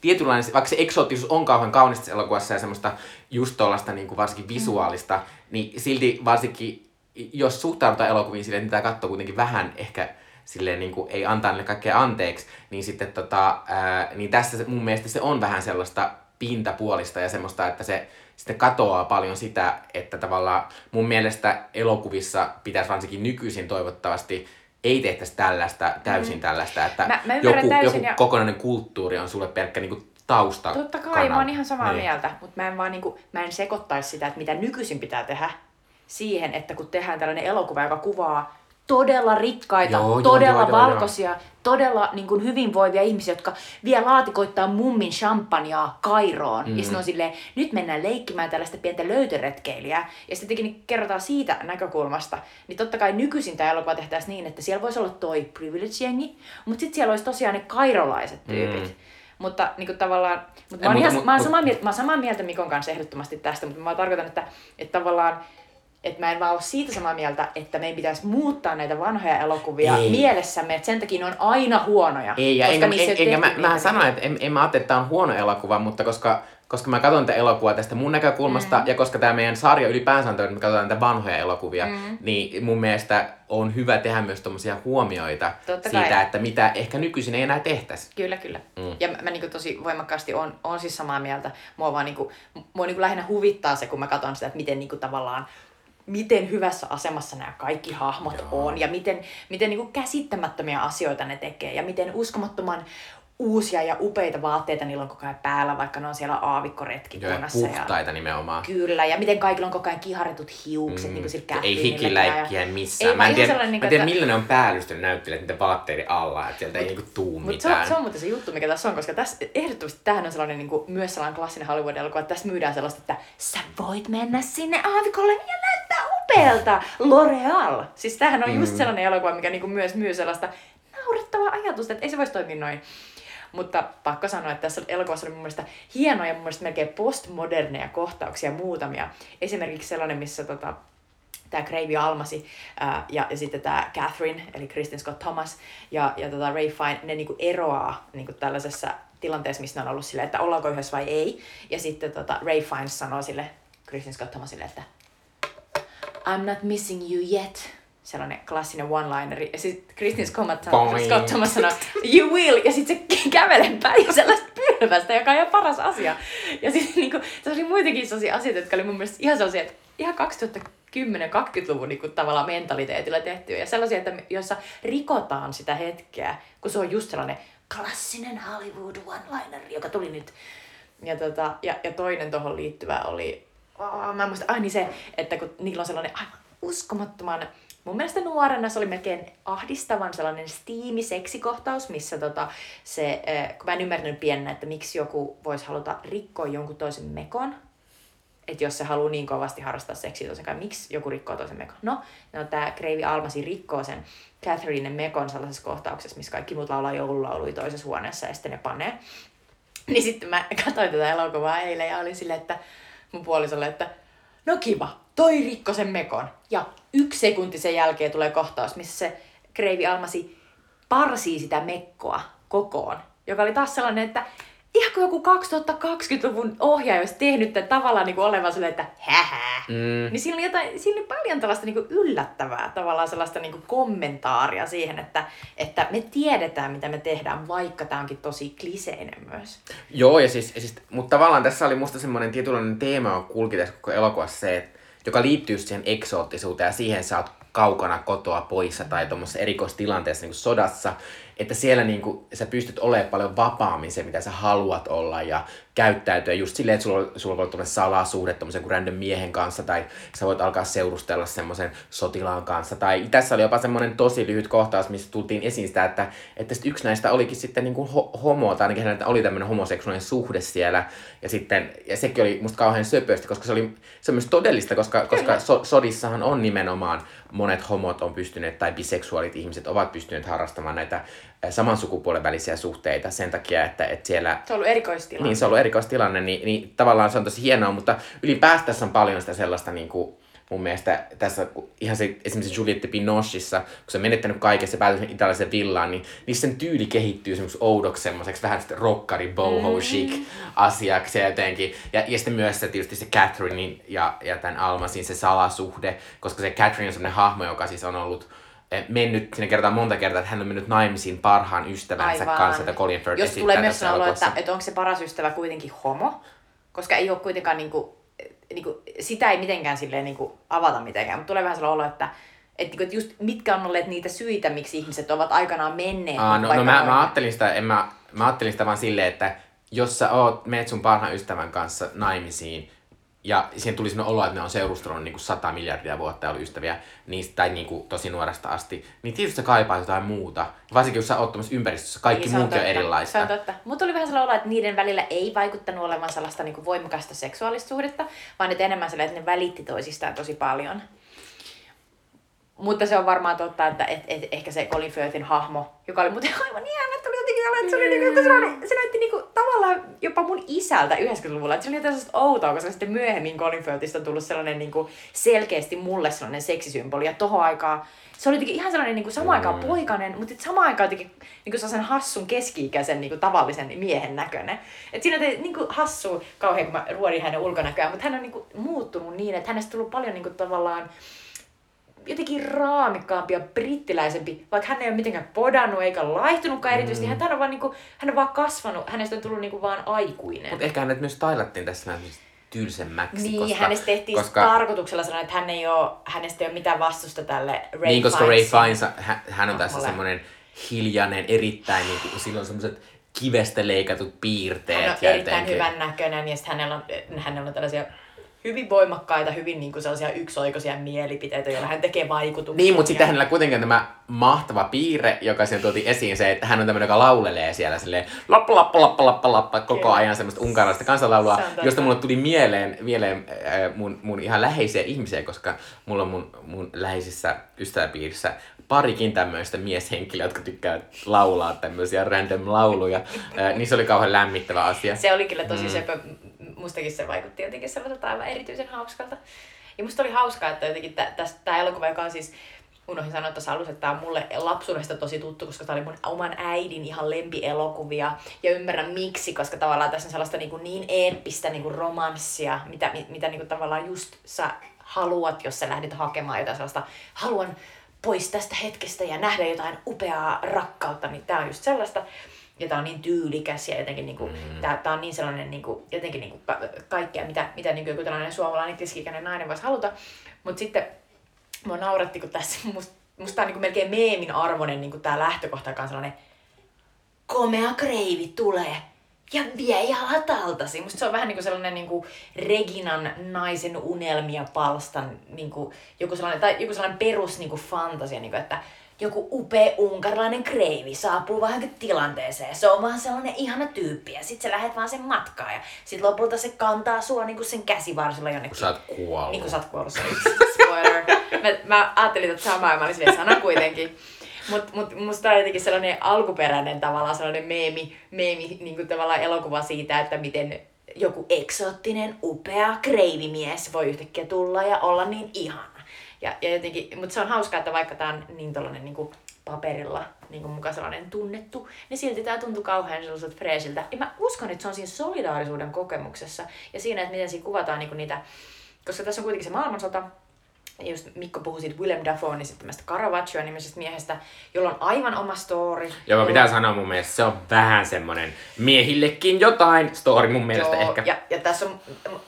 tietynlainen, vaikka se eksoottisuus on kauhean kaunista elokuvassa ja semmoista just tuollaista niin kuin varsinkin visuaalista, mm. niin silti varsinkin, jos suhtaudutaan elokuviin silleen, että niitä katsoo kuitenkin vähän ehkä silleen niin kuin ei antaa niille kaikkea anteeksi, niin sitten tota, ää, niin tässä mun mielestä se on vähän sellaista pintapuolista ja semmoista, että se sitten katoaa paljon sitä, että tavallaan mun mielestä elokuvissa pitäisi varsinkin nykyisin toivottavasti ei tehtäisi tällaista, täysin mm. tällaista, että mä, mä joku, joku ja... kokonainen kulttuuri on sulle pelkkä niin kuin tausta. Totta kai, kanava. mä oon ihan samaa niin. mieltä, mutta mä en vaan niin kuin, mä en sekoittaisi sitä, että mitä nykyisin pitää tehdä siihen, että kun tehdään tällainen elokuva, joka kuvaa todella rikkaita, joo, todella joo, valkoisia, joo, todella niin kuin hyvinvoivia ihmisiä, jotka vie laatikoittaa mummin champagnea Kairoon. Mm. Ja sitten on silleen, nyt mennään leikkimään tällaista pientä löytöretkeilijää. Ja sitten niin kerrotaan siitä näkökulmasta. Niin totta kai nykyisin tämä elokuva tehtäisiin niin, että siellä voisi olla toi privilege-jengi, mutta sitten siellä olisi tosiaan ne kairolaiset tyypit. Mm. Mutta niin kuin tavallaan, mutta mä, oon ihan, mä, oon samaa mieltä, mä oon samaa mieltä Mikon kanssa ehdottomasti tästä, mutta mä tarkoitan, että, että tavallaan että mä en vaan ole siitä samaa mieltä, että meidän pitäisi muuttaa näitä vanhoja elokuvia ei. mielessämme, että sen takia ne on aina huonoja. Ei, ja enkä, en, enkä mä, mä sanoin, että en, en mä ajattele, että tämä on huono elokuva, mutta koska, koska mä katson tätä elokuvaa tästä mun näkökulmasta, mm. ja koska tämä meidän sarja ylipäänsä on että me katsotaan näitä vanhoja elokuvia, mm. niin mun mielestä on hyvä tehdä myös tommosia huomioita Totta siitä, kai. että mitä ehkä nykyisin ei enää tehtäisi. Kyllä, kyllä. Mm. Ja mä, mä niin tosi voimakkaasti on, on siis samaa mieltä. Mua vaan niin kuin, mua niin lähinnä huvittaa se, kun mä katson sitä, että miten niin tavallaan miten hyvässä asemassa nämä kaikki hahmot Joo. on ja miten, miten niin kuin käsittämättömiä asioita ne tekee ja miten uskomattoman uusia ja upeita vaatteita niillä on koko ajan päällä, vaikka ne on siellä aavikkoretkikunnassa. Joo, puhtaita ja, nimenomaan. Kyllä, ja miten kaikilla on koko ajan kiharetut hiukset, mm. niin kuin sillä Ei hikiläikkiä missään. Ei, mä en tiedä, niin, mä tiedä että... millä ne on päällystynyt näyttelijät niiden vaatteiden alla, että sieltä mut, ei niinku tuu mut mitään. Se on, se on muuten se juttu, mikä tässä on, koska tässä ehdottomasti tähän on sellainen niin kuin, myös sellainen klassinen Hollywood-elokuva, että tässä myydään sellaista, että sä voit mennä sinne aavikolle ja näyttää upealta. L'Oreal. Siis tämähän on mm. just sellainen elokuva, mikä niin kuin myös myy sellaista naurettavaa ajatusta, että ei se voisi toimia noin. Mutta pakko sanoa, että tässä elokuvassa oli mun mielestä hienoja, mun mielestä melkein postmoderneja kohtauksia muutamia. Esimerkiksi sellainen, missä tota, tämä Gravy Almasi ää, ja, ja sitten tämä Catherine, eli Kristen Scott Thomas ja, ja tota Ray Fine, ne niinku eroaa niinku tällaisessa tilanteessa, missä ne on ollut silleen, että ollaanko yhdessä vai ei. Ja sitten tota, Ray Fine sanoo sille Kristen Scott Thomasille, että I'm not missing you yet sellainen klassinen one-lineri. Ja sitten Kristin Scott Thomas sanoo, you will, ja sitten se kävelee päin sellaista pylvästä, joka on ihan paras asia. Ja sitten niinku, se oli muitakin sellaisia asioita, jotka oli mun mielestä ihan sellaisia, että ihan 2010-20-luvun niinku, tavallaan mentaliteetillä tehty. Ja sellaisia, että, joissa rikotaan sitä hetkeä, kun se on just sellainen klassinen Hollywood one-liner, joka tuli nyt. Ja, tota, ja, ja toinen tuohon liittyvä oli, oh, mä en muista, ai niin se, että kun niillä on sellainen aivan uskomattoman mun mielestä nuorena se oli melkein ahdistavan sellainen steamy-seksikohtaus, missä tota, se, kun mä en ymmärtänyt pienenä, että miksi joku voisi haluta rikkoa jonkun toisen mekon, että jos se haluaa niin kovasti harrastaa seksiä toisen kanssa, miksi joku rikkoo toisen mekon? No, no tämä Kreivi Almasi rikkoo sen Catherine mekon sellaisessa kohtauksessa, missä kaikki muut laulaa joululauluja toisessa huoneessa ja sitten ne panee. Niin sitten mä katsoin tätä elokuvaa eilen ja olin silleen, että mun puolisolle, että no kiva, toi rikko sen mekon. Ja yksi sekunti sen jälkeen tulee kohtaus, missä se Kreivi Almasi parsii sitä mekkoa kokoon. Joka oli taas sellainen, että ihan kuin joku 2020-luvun ohjaaja olisi tehnyt tämän tavallaan niin kuin olevan silleen, että hähä. Mm. Niin siinä oli, jotain, siinä oli paljon tällaista niin kuin yllättävää, tavallaan sellaista niin kuin kommentaaria siihen, että, että me tiedetään, mitä me tehdään, vaikka tämä onkin tosi kliseinen myös. Joo, ja siis, ja siis mutta tavallaan tässä oli musta semmoinen tietynlainen teema, joka kulki tässä koko elokuvassa se, että, joka liittyy siihen eksoottisuuteen ja siihen, sä oot kaukana kotoa poissa tai tuommoisessa erikoistilanteessa niin kuin sodassa, että siellä niin kuin, sä pystyt olemaan paljon vapaammin se, mitä sä haluat olla ja käyttäytyä just silleen, että sulla, sulla voi tuommoinen salasuhde tuommoisen kuin random miehen kanssa tai sä voit alkaa seurustella semmoisen sotilaan kanssa. Tai tässä oli jopa semmoinen tosi lyhyt kohtaus, missä tultiin esiin sitä, että, että sit yksi näistä olikin sitten niin kuin ho- homo, tai ainakin hänellä oli tämmöinen homoseksuaalinen suhde siellä. Ja, sitten, ja sekin oli musta kauhean söpösti, koska se oli se myös todellista, koska, koska so, sodissahan on nimenomaan monet homot on pystyneet, tai biseksuaalit ihmiset ovat pystyneet harrastamaan näitä saman sukupuolen välisiä suhteita sen takia, että, että siellä... Se on ollut erikoistilanne. Niin, se on ollut erikoistilanne, niin, niin tavallaan se on tosi hienoa, mutta ylipäätään tässä on paljon sitä sellaista niin kuin, mun mielestä tässä ihan se, esimerkiksi Juliette Binochissa, kun se on menettänyt kaikessa ja päätyy italialaisen villaan, niin, niin sen tyyli kehittyy semmoiksi oudoksi semmoiseksi vähän sitten rockari, boho mm. chic asiaksi ja jotenkin. Ja, ja sitten myös se tietysti se Catherinein ja, ja tämän Almasin se salasuhde, koska se Catherine on semmoinen hahmo, joka siis on ollut mennyt, sinne kertaa monta kertaa, että hän on mennyt naimisiin parhaan ystävänsä Aivan. kanssa, että Colin Firth Jos tulee myös olo, että, että onko se paras ystävä kuitenkin homo, koska ei ole kuitenkaan niinku, niinku, sitä ei mitenkään silleen niinku avata mitenkään, mutta tulee vähän sellainen olo, että että, niinku, että just mitkä on olleet niitä syitä, miksi ihmiset ovat aikanaan menneet. Aa, no, no mä, mä, ajattelin sitä, en mä, mä ajattelin sitä vaan silleen, että jos sä oot, meet sun parhaan ystävän kanssa naimisiin, ja siihen tuli sellainen olo, että ne on seurustellut niin kuin 100 miljardia vuotta ja ollut ystäviä niistä, tai niin kuin tosi nuoresta asti. Niin tietysti sä kaipaat jotain muuta. Varsinkin jos sä oot ympäristössä, kaikki niin, muutkin on erilaista. Se on totta. Mutta oli vähän sellainen olo, että niiden välillä ei vaikuttanut olevan sellaista niin kuin voimakasta seksuaalista suhdetta, vaan että enemmän sellainen, että ne välitti toisistaan tosi paljon. Mutta se on varmaan totta, että et, et, ehkä se Colin Firthin hahmo, joka oli muuten aivan ihana, että oli jotenkin sellainen, että se, oli, niinku, se, oli, se näytti niinku, tavallaan jopa mun isältä 90-luvulla. Että se oli jotain sellaista outoa, koska sitten myöhemmin Colin Firthistä on tullut sellainen niinku, selkeästi mulle sellainen seksisymboli. Ja tohon aikaan se oli jotenkin ihan sellainen niin kuin samaan aikaan mm. poikainen, mutta samaan aikaan jotenkin niin kuin sellaisen hassun keski-ikäisen niin kuin tavallisen miehen näköinen. Et siinä oli niin kuin hassu kauhean, kun mä ruodin hänen ulkonäköään, mutta hän on niin kuin muuttunut niin, että hänestä tullut paljon niin kuin tavallaan jotenkin raamikkaampi ja brittiläisempi, vaikka hän ei ole mitenkään podannut eikä laihtunutkaan erityisesti. Mm. Hän, on vaan, niin kuin, hän on vaan kasvanut, hänestä on tullut niin kuin vaan aikuinen. Mutta ehkä hänet myös tailattiin tässä näin tylsemmäksi. Niin, koska, hänestä tehtiin koska, tarkoituksella sanoa, että hän ei ole, hänestä ei ole mitään vastusta tälle Ray Niin, koska Ray Fiennes, hän, hän on tässä semmoinen hiljainen, erittäin, niin kuin, sillä on semmoiset kivestä leikatut piirteet. Hän on erittäin jotenkin... hyvän näköinen ja sitten hänellä on, hänellä on tällaisia hyvin voimakkaita, hyvin niin kuin sellaisia yksioikoisia mielipiteitä, joilla hän tekee vaikutuksia. Niin, mutta sitten hänellä kuitenkin tämä mahtava piirre, joka siinä tuotiin esiin, se, että hän on tämmöinen, joka laulelee siellä silleen lappa, lappa, lappa, lappa, lappa, koko Kyllä. ajan semmoista unkarilaista kansanlaulua, josta mulle tuli mieleen, mieleen äh, mun, mun ihan läheisiä ihmisiä, koska mulla on mun, mun läheisissä ystäväpiirissä parikin tämmöistä mieshenkilöä, jotka tykkää laulaa tämmöisiä random lauluja, äh, niin se oli kauhean lämmittävä asia. Se oli kyllä tosi mm. sepä mustakin se vaikutti jotenkin sellaiselta aivan erityisen hauskalta. Ja musta oli hauskaa, että jotenkin tämä elokuva, joka on siis unohdin sanoa tuossa alussa, että tämä on mulle lapsuudesta tosi tuttu, koska tämä oli mun oman äidin ihan lempielokuvia. Ja ymmärrän miksi, koska tavallaan tässä on sellaista niin, kuin niin eeppistä niin kuin romanssia, mitä, mitä niin kuin tavallaan just sä haluat, jos sä lähdet hakemaan jotain sellaista, haluan pois tästä hetkestä ja nähdä jotain upeaa rakkautta, niin tämä on just sellaista ja tämä on niin tyylikäs ja jotenkin niinku, mm. tämä on niin sellainen niinku, jotenkin niinku kaikkea, mitä, mitä niinku joku tällainen suomalainen keskikäinen nainen voisi haluta. Mutta sitten mua nauratti, kun tässä musta, musta tämä on niinku melkein meemin arvoinen niinku tämä lähtökohta, joka on sellainen komea kreivi tulee ja vie jalat altasi. Musta se on vähän niinku sellainen niinku Reginan naisen unelmia palstan niinku, joku sellainen, tai joku sellainen perus niinku fantasia, niinku, että joku upea unkarilainen kreivi saapuu vähän tilanteeseen. Se on vaan sellainen ihana tyyppi ja sit sä lähet vaan sen matkaan ja sit lopulta se kantaa sua niinku sen käsivarsilla jonnekin. Kun sä oot kuollut. Niin kun sä oot kuollut, se spoiler. mä, mä ajattelin, että samaa mä olisin sana kuitenkin. Mutta mut, musta on jotenkin sellainen alkuperäinen tavallaan sellainen meemi, meemi niin kuin tavallaan elokuva siitä, että miten joku eksoottinen, upea kreivimies voi yhtäkkiä tulla ja olla niin ihana. Ja, ja jotenkin, mutta se on hauskaa, että vaikka tämä on niin tollanen niin paperilla niin kuin mukaan sellainen tunnettu, niin silti tämä tuntuu kauhean sellaiselta freesiltä. Ja mä uskon, että se on siinä solidaarisuuden kokemuksessa ja siinä, että miten siinä kuvataan niin kuin niitä, koska tässä on kuitenkin se maailmansota, just Mikko puhui siitä Willem Dafoe esittämästä Caravaggio nimisestä miehestä, jolla on aivan oma story. Joka pitää sanoa mun mielestä, se on vähän semmonen miehillekin jotain story mun mielestä Joo, ehkä. Ja, ja tässä on,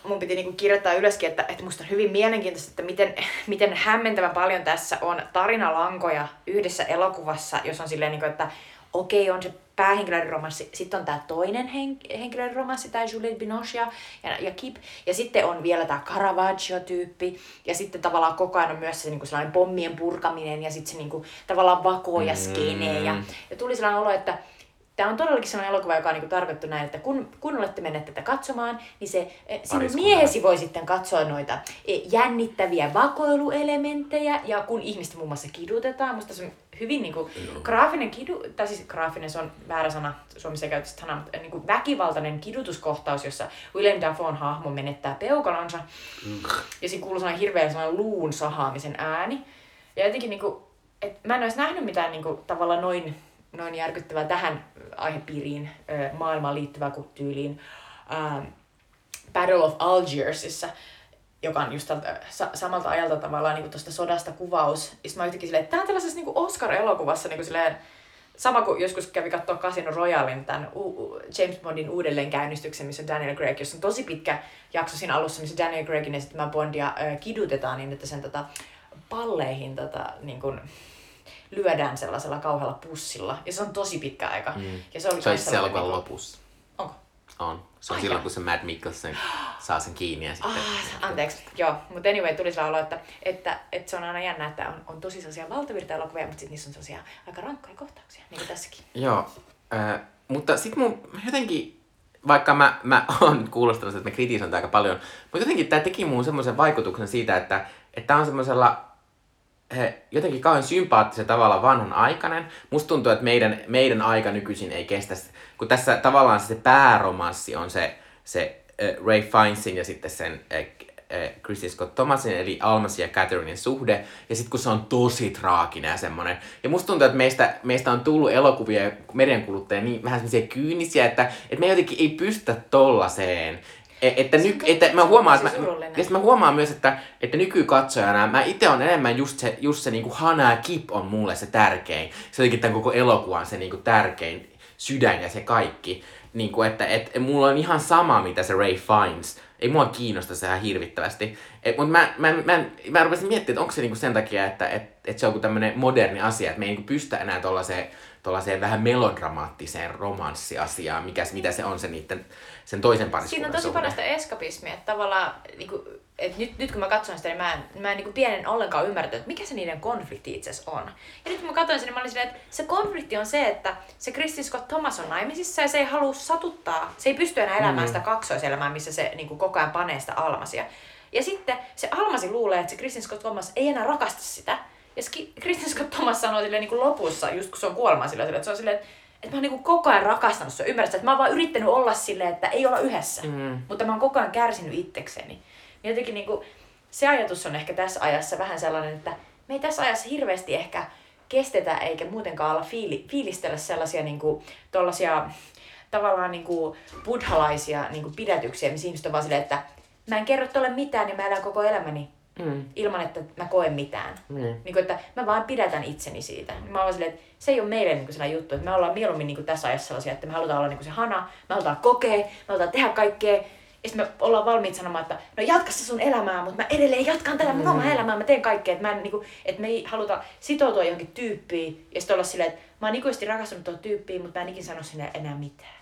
mun piti niinku kirjoittaa ylöskin, että, että musta on hyvin mielenkiintoista, että miten, miten hämmentävän paljon tässä on tarinalankoja yhdessä elokuvassa, jos on silleen, niinku, että okei, on se päähenkilön romanssi, sitten on tämä toinen hen- henkilön romanssi, tämä Juliette Binoche ja, ja, ja Kip, ja sitten on vielä tämä Caravaggio-tyyppi, ja sitten tavallaan koko ajan on myös se niinku sellainen pommien purkaminen, ja sitten se niinku, tavallaan vako ja skene, ja, ja tuli sellainen olo, että Tämä on todellakin sellainen elokuva, joka on niinku tarkoittu näin, että kun, kun olette menneet tätä katsomaan, niin se eh, sinun miehesi voi sitten katsoa noita eh, jännittäviä vakoiluelementtejä, ja kun ihmistä muun muassa kidutetaan, musta se on hyvin niinku graafinen kidu, tai siis graafinen, se on väärä sana, Suomessa ei sanaa, mutta niinku väkivaltainen kidutuskohtaus, jossa Willem Dafoen hahmo menettää peukalonsa, ja siinä kuuluu sellainen hirveä sellainen luun sahaamisen ääni. Ja jotenkin niinku, et mä en olisi nähnyt mitään niinku, tavallaan noin, noin järkyttävää tähän aihepiiriin maailmaan liittyvää kuin tyyliin Battle of Algiersissa, joka on just tältä, sa- samalta ajalta tavallaan niin tuosta sodasta kuvaus. Ja mä jotenkin silleen, että tää on tällaisessa niin Oscar-elokuvassa niin silleen, sama kuin joskus kävi katsoa Casino Royalin, tämän James Bondin uudelleenkäynnistyksen, missä Daniel Craig, jossa on tosi pitkä jakso siinä alussa, missä Daniel Craigin esittämä Bondia kidutetaan niin, että sen tota, palleihin tota, niin kuin, lyödään sellaisella kauhealla pussilla. Ja se on tosi pitkä aika. Mm. Ja se oli Se olisi niinku- lopussa. Onko? On. Se on Ai silloin, kun se Matt Mikkelsen saa sen kiinni ja sitten... Ah, anteeksi, joo. Mutta anyway, tuli olo, että, että, että, se on aina jännä, että on, on tosi sellaisia valtavirta-elokuvia, mutta sitten niissä on sellaisia aika rankkoja kohtauksia, niin kuin tässäkin. Joo, äh, mutta sitten mun jotenkin, vaikka mä, mä oon kuulostanut, että mä kritisoin aika paljon, mutta jotenkin tämä teki muun semmoisen vaikutuksen siitä, että että on semmoisella he, jotenkin kauhean sympaattisen tavalla vanhan aikainen. Musta tuntuu, että meidän, meidän aika nykyisin ei kestä, kun tässä tavallaan se pääromanssi on se, se äh, Ray Fiennesin ja sitten sen äh, äh, Scott Thomasin, eli Almasin ja Catherinein suhde, ja sitten kun se on tosi traaginen ja semmoinen. Ja musta tuntuu, että meistä, meistä on tullut elokuvia ja mediankuluttajia niin vähän semmoisia kyynisiä, että, että me jotenkin ei pystytä tollaseen. E- Että, Se on nyk, totta, että mä huomaan, että mä, ja mä huomaan myös, että, että nykykatsojana mä itse on enemmän just se, just se niinku Hana Kip on mulle se tärkein. Se jotenkin tämän koko elokuvan se niinku tärkein sydän ja se kaikki. Niinku, että et, mulla on ihan sama, mitä se Ray Fiennes. Ei mua kiinnosta se ihan hirvittävästi. Mutta mä, mä, mä, mä, mä rupesin miettimään, että onko se niinku sen takia, että et, et se on joku tämmönen moderni asia, että me ei niinku pystytä enää tollaiseen, tollaiseen vähän melodramaattiseen romanssiasiaan, mikä, mitä se on se niiden, sen toisen pariskunnan Siinä on tosi suhde. paljon sitä eskapismia, että tavallaan, niin kuin, että nyt, nyt kun mä katson sitä, niin mä en, mä en niin kuin pienen ollenkaan ymmärtänyt, että mikä se niiden konflikti itse asiassa on. Ja nyt kun mä katsoin sen, niin mä olin silleen, että se konflikti on se, että se Kristin Scott Thomas on naimisissa ja se ei halua satuttaa, se ei pysty enää elämään sitä kaksoiselämää, missä se niin kuin koko ajan panee sitä Almasia. Ja sitten se Almasi luulee, että se Kristin Scott Thomas ei enää rakasta sitä. Ja Kristin Scott Thomas sanoo silleen niin kuin lopussa, just kun se on kuolema silleen, että se on silleen, että että mä oon niinku koko ajan rakastanut sua, ymmärrät että mä oon vaan yrittänyt olla silleen, että ei olla yhdessä. Mm. Mutta mä oon koko ajan kärsinyt itsekseni. Niin jotenkin niinku, se ajatus on ehkä tässä ajassa vähän sellainen, että me ei tässä ajassa hirveästi ehkä kestetä eikä muutenkaan olla fiili, fiilistellä sellaisia niinku, tollasia, tavallaan niinku buddhalaisia niinku pidätyksiä, missä ihmiset on vaan silleen, että mä en kerro tolle mitään, niin mä elän koko elämäni Mm. ilman, että mä koen mitään. Mm. Niin kuin, että mä vaan pidätän itseni siitä. Mä vaan silleen, että se ei ole meille niin sellainen juttu, että me ollaan mieluummin niin kuin tässä ajassa sellaisia, että me halutaan olla niin kuin se hana, me halutaan kokea, me halutaan tehdä kaikkea. Ja sitten me ollaan valmiit sanomaan, että no jatka se sun elämää, mutta mä edelleen jatkan tätä mun omaa elämää, mä teen kaikkea. Että, mä en, niin kuin, että me ei haluta sitoutua johonkin tyyppiin ja sitten olla silleen, että mä oon ikuisesti rakastunut tuohon tyyppiin, mutta mä en ikinä sano sinne enää mitään.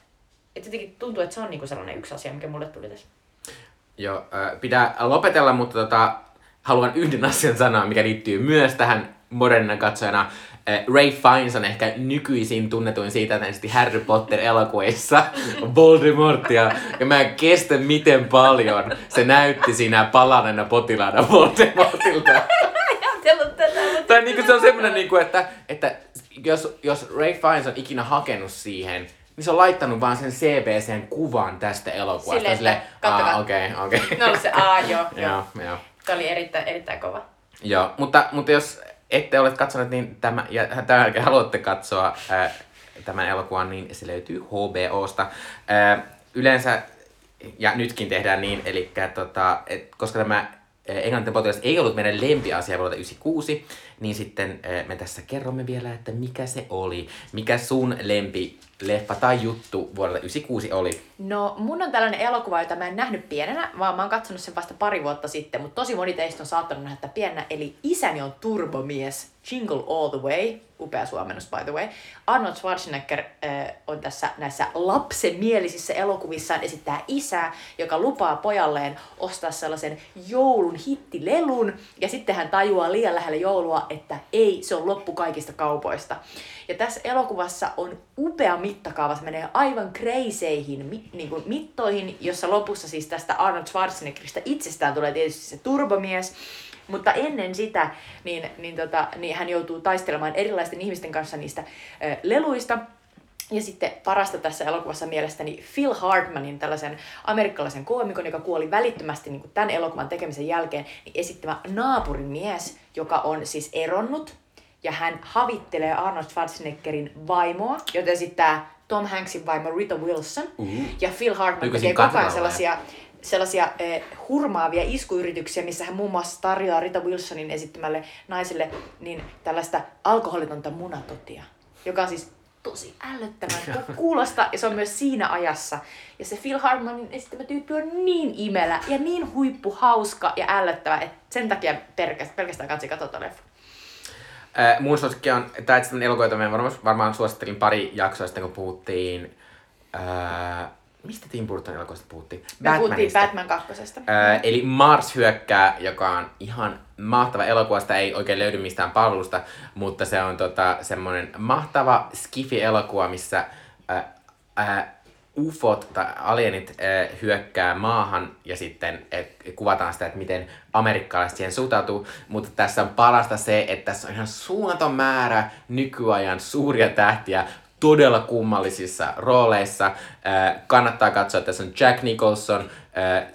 Että jotenkin tuntuu, että se on niin kuin sellainen yksi asia, mikä mulle tuli tässä. Joo, äh, pitää lopetella, mutta tota, haluan yhden asian sanoa, mikä liittyy myös tähän modernina katsojana. Äh, Ray Fiennes on ehkä nykyisin tunnetuin siitä, että hän esitti Harry Potter-elokuvissa Voldemortia. Ja mä en kestä miten paljon se näytti siinä palaneena potilaana Voldemortilta. Tai niinku se on semmoinen, niinku, että, että jos, jos Ray Fiennes on ikinä hakenut siihen niin se on laittanut vaan sen CBCn kuvan tästä elokuvasta. Silleen, kattokaa. okei, okei. No se, aa joo. Joo, joo. Se oli erittäin, erittäin kova. Joo, mutta, mutta jos ette ole katsoneet, niin tämä, ja tämän jälkeen haluatte katsoa ää, tämän elokuvan, niin se löytyy HBOsta. Ää, yleensä, ja nytkin tehdään niin, eli tota, et, koska tämä Englannin potilas ei ollut meidän lempiasia vuodelta 96, niin sitten ää, me tässä kerromme vielä, että mikä se oli. Mikä sun lempi leffa tai juttu vuodelta 96 oli? No, mun on tällainen elokuva, jota mä en nähnyt pienenä, vaan mä oon katsonut sen vasta pari vuotta sitten, mutta tosi moni teistä on saattanut nähdä tätä pienenä, eli Isäni on turbomies, Jingle All the Way, upea suomennus by the way. Arnold Schwarzenegger äh, on tässä näissä lapsenmielisissä elokuvissaan esittää isää, joka lupaa pojalleen ostaa sellaisen joulun hittilelun, ja sitten hän tajuaa liian lähellä joulua, että ei, se on loppu kaikista kaupoista. Ja tässä elokuvassa on upea mittakaava, se menee aivan kreiseihin niin kuin mittoihin, jossa lopussa siis tästä Arnold Schwarzeneggeristä itsestään tulee tietysti se turbomies, mutta ennen sitä niin, niin, tota, niin hän joutuu taistelemaan erilaisten ihmisten kanssa niistä ö, leluista. Ja sitten parasta tässä elokuvassa mielestäni Phil Hartmanin, tällaisen amerikkalaisen koomikon, joka kuoli välittömästi niin tämän elokuvan tekemisen jälkeen, niin esittämä naapurin mies, joka on siis eronnut. Ja hän havittelee Arnold Schwarzeneggerin vaimoa, jota esittää Tom Hanksin vaimo Rita Wilson. Uhu. Ja Phil Hartman tekee koko ajan sellaisia sellaisia eh, hurmaavia iskuyrityksiä, missä hän muun muassa tarjoaa Rita Wilsonin esittämälle naiselle niin tällaista alkoholitonta munatotia, joka on siis tosi ällöttävän ku- kuulosta ja se on myös siinä ajassa. Ja se Phil Hartmanin esittämä tyyppi on niin imelä ja niin huippuhauska ja ällöttävä, että sen takia pelkästään, kansi katsoa leffa. Ää, mun suosikki on, tai itse elokuva, jota varmaan, varmaan suosittelin pari jaksoa sitten, kun puhuttiin... Ää, mistä Tim Burton elokuvasta puhuttiin? Me puhuttiin Batmanista. Batman kakkosesta. Ää, eli Mars hyökkää, joka on ihan mahtava elokuva. Sitä ei oikein löydy mistään palvelusta, mutta se on tota, semmoinen mahtava skifi-elokuva, missä ää, ää, ufot tai alienit ää, hyökkää maahan ja sitten ää, kuvataan sitä, että miten amerikkalaiset siihen suhtautuu. Mutta tässä on parasta se, että tässä on ihan suunnaton määrä nykyajan suuria tähtiä todella kummallisissa rooleissa. Äh, kannattaa katsoa, tässä on Jack Nicholson, äh,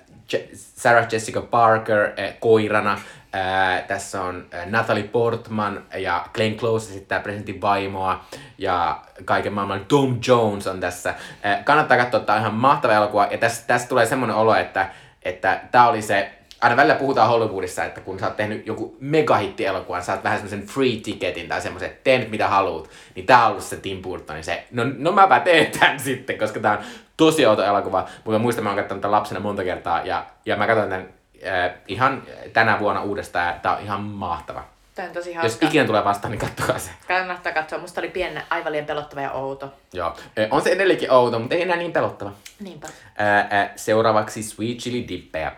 Sarah Jessica Parker äh, koirana, äh, tässä on Natalie Portman ja Glenn Close esittää presidentin vaimoa ja kaiken maailman Tom Jones on tässä. Äh, kannattaa katsoa, tämä on ihan mahtava elokuva ja tässä, tässä tulee semmoinen olo, että että tämä oli se aina välillä puhutaan Hollywoodissa, että kun sä oot tehnyt joku megahitti-elokuvan, saat vähän semmoisen free ticketin tai semmoisen, että tee nyt mitä haluat, niin tää on ollut se Tim Burtonin se, no, no mäpä teen tän sitten, koska tää on tosi outo elokuva, mutta muistan, mä oon katsonut tämän lapsena monta kertaa, ja, ja mä katson tämän äh, ihan tänä vuonna uudestaan, tää on ihan mahtava. Tämä on tosi Jos hauska. ikinä tulee vastaan, niin kattokaa se. Kannattaa katsoa. Musta oli pienen aivan liian pelottava ja outo. Joo. Ö, On se edelleenkin outo, mutta ei enää niin pelottava. Niinpä. Ää, ää, seuraavaksi Sweet Chili Dippejä.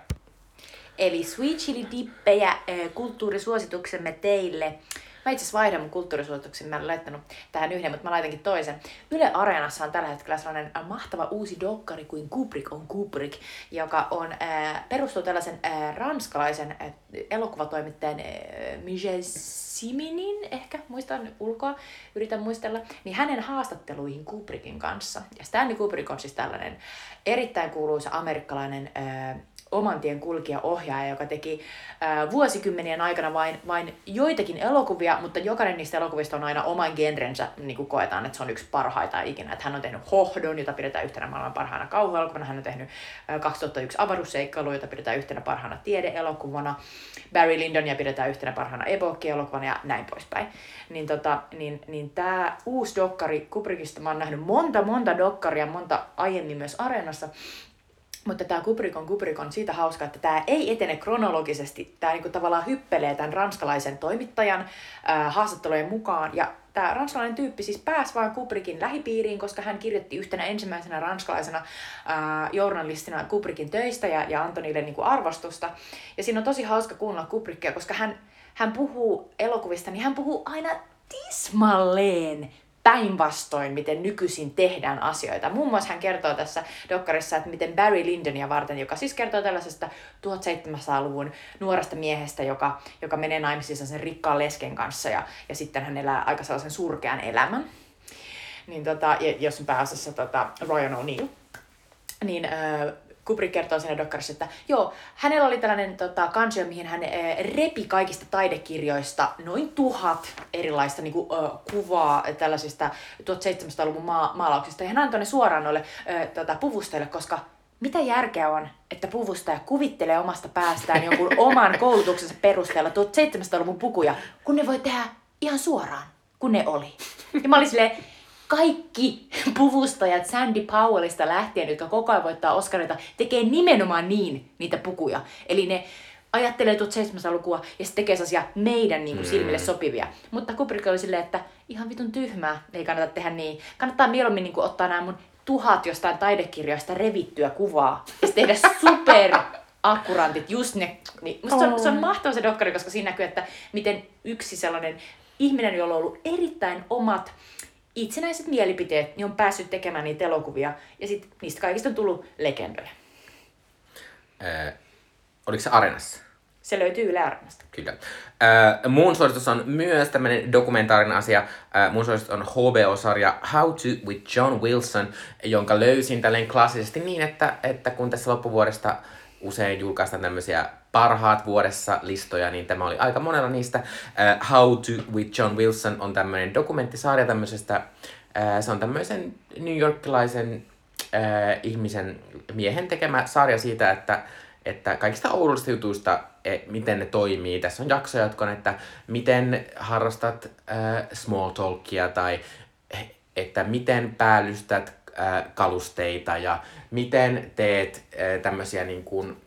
Eli Sweet Chili Dippejä, äh, kulttuurisuosituksemme teille. Mä itse asiassa vaihdan mun kulttuurisuosituksen, mä en laittanut tähän yhden, mutta mä laitankin toisen. Yle Areenassa on tällä hetkellä sellainen äh, mahtava uusi dokkari kuin Kubrick on Kubrick, joka on, äh, perustuu tällaisen äh, ranskalaisen äh, elokuvatoimittajan äh, Michel Siminin, ehkä muistan ulkoa, yritän muistella, niin hänen haastatteluihin Kubrickin kanssa. Ja Stanley Kubrick on siis tällainen erittäin kuuluisa amerikkalainen äh, oman tien kulkija ohjaaja, joka teki ää, vuosikymmenien aikana vain, vain joitakin elokuvia, mutta jokainen niistä elokuvista on aina oman genrensä, niin kuin koetaan, että se on yksi parhaita ikinä. Että hän on tehnyt Hohdon, jota pidetään yhtenä maailman parhaana kauhuelokuvana. Hän on tehnyt ää, 2001 avaruusseikkailu, jota pidetään yhtenä parhaana tiedeelokuvana. Barry Lyndon pidetään yhtenä parhaana epookkielokuvana ja näin poispäin. Niin, tota, niin, niin tämä uusi dokkari Kubrickista, mä oon nähnyt monta, monta dokkaria, monta aiemmin myös Areenassa, mutta tämä Kubrick on Kubrick on siitä hauska, että tämä ei etene kronologisesti. Tämä niinku tavallaan hyppelee tämän ranskalaisen toimittajan ää, haastattelujen mukaan. Ja tämä ranskalainen tyyppi siis pääsi vaan Kubrickin lähipiiriin, koska hän kirjoitti yhtenä ensimmäisenä ranskalaisena ää, journalistina Kubrickin töistä ja, ja antoi niille niinku arvostusta. Ja siinä on tosi hauska kuunnella Kubrickia, koska hän, hän puhuu elokuvista, niin hän puhuu aina tismalleen päinvastoin, miten nykyisin tehdään asioita. Muun muassa hän kertoo tässä dokkarissa, että miten Barry Lyndonia varten, joka siis kertoo tällaisesta 1700-luvun nuoresta miehestä, joka, joka menee naimisiin sen rikkaan lesken kanssa ja, ja sitten hän elää aika sellaisen surkean elämän niin tota, jos on pääosassa tota, Ryan O'Neill, niin Kubrick kertoo siinä dokkarissa, että joo, hänellä oli tällainen tota, kansio, mihin hän äh, repi kaikista taidekirjoista noin tuhat erilaista niin kuin, äh, kuvaa tällaisista 1700-luvun maa- maalauksista. Ja hän antoi ne suoraan noille äh, tota, puvustajille, koska mitä järkeä on, että puvustaja kuvittelee omasta päästään jonkun oman koulutuksensa perusteella 1700-luvun pukuja, kun ne voi tehdä ihan suoraan, kun ne oli. Ja mä olin silleen, kaikki puvustajat Sandy Powellista lähtien, jotka koko ajan voittaa Oscarita, tekee nimenomaan niin niitä pukuja. Eli ne ajattelee 1700-lukua ja sitten tekee sellaisia meidän niin kuin, silmille sopivia. Mutta Kubrick oli silleen, että ihan vitun tyhmää, ei kannata tehdä niin. Kannattaa mieluummin niin kuin, ottaa nämä mun tuhat jostain taidekirjoista revittyä kuvaa ja tehdä super akkurantit, just ne. Niin, musta se, on, se on mahtava se dokkari, koska siinä näkyy, että miten yksi sellainen ihminen, jolla on ollut erittäin omat itsenäiset mielipiteet, niin on päässyt tekemään niitä elokuvia. Ja sitten niistä kaikista on tullut legendoja. Äh, oliko se Arenassa? Se löytyy Yle Areenasta. Kyllä. Äh, mun suositus on myös tämmöinen dokumentaarinen asia. Äh, mun suositus on HBO-sarja How to with John Wilson, jonka löysin tälleen klassisesti niin, että, että kun tässä loppuvuodesta usein julkaistaan tämmöisiä parhaat vuodessa listoja, niin tämä oli aika monella niistä. Äh, How to with John Wilson on tämmöinen dokumenttisarja tämmöisestä, äh, se on tämmöisen New Yorkilaisen äh, ihmisen, miehen tekemä sarja siitä, että että kaikista oudollisista jutuista, e, miten ne toimii. Tässä on jaksoja, jotka on, että miten harrastat äh, small talkia tai eh, että miten päällystät kalusteita ja miten teet tämmöisiä niin kuin,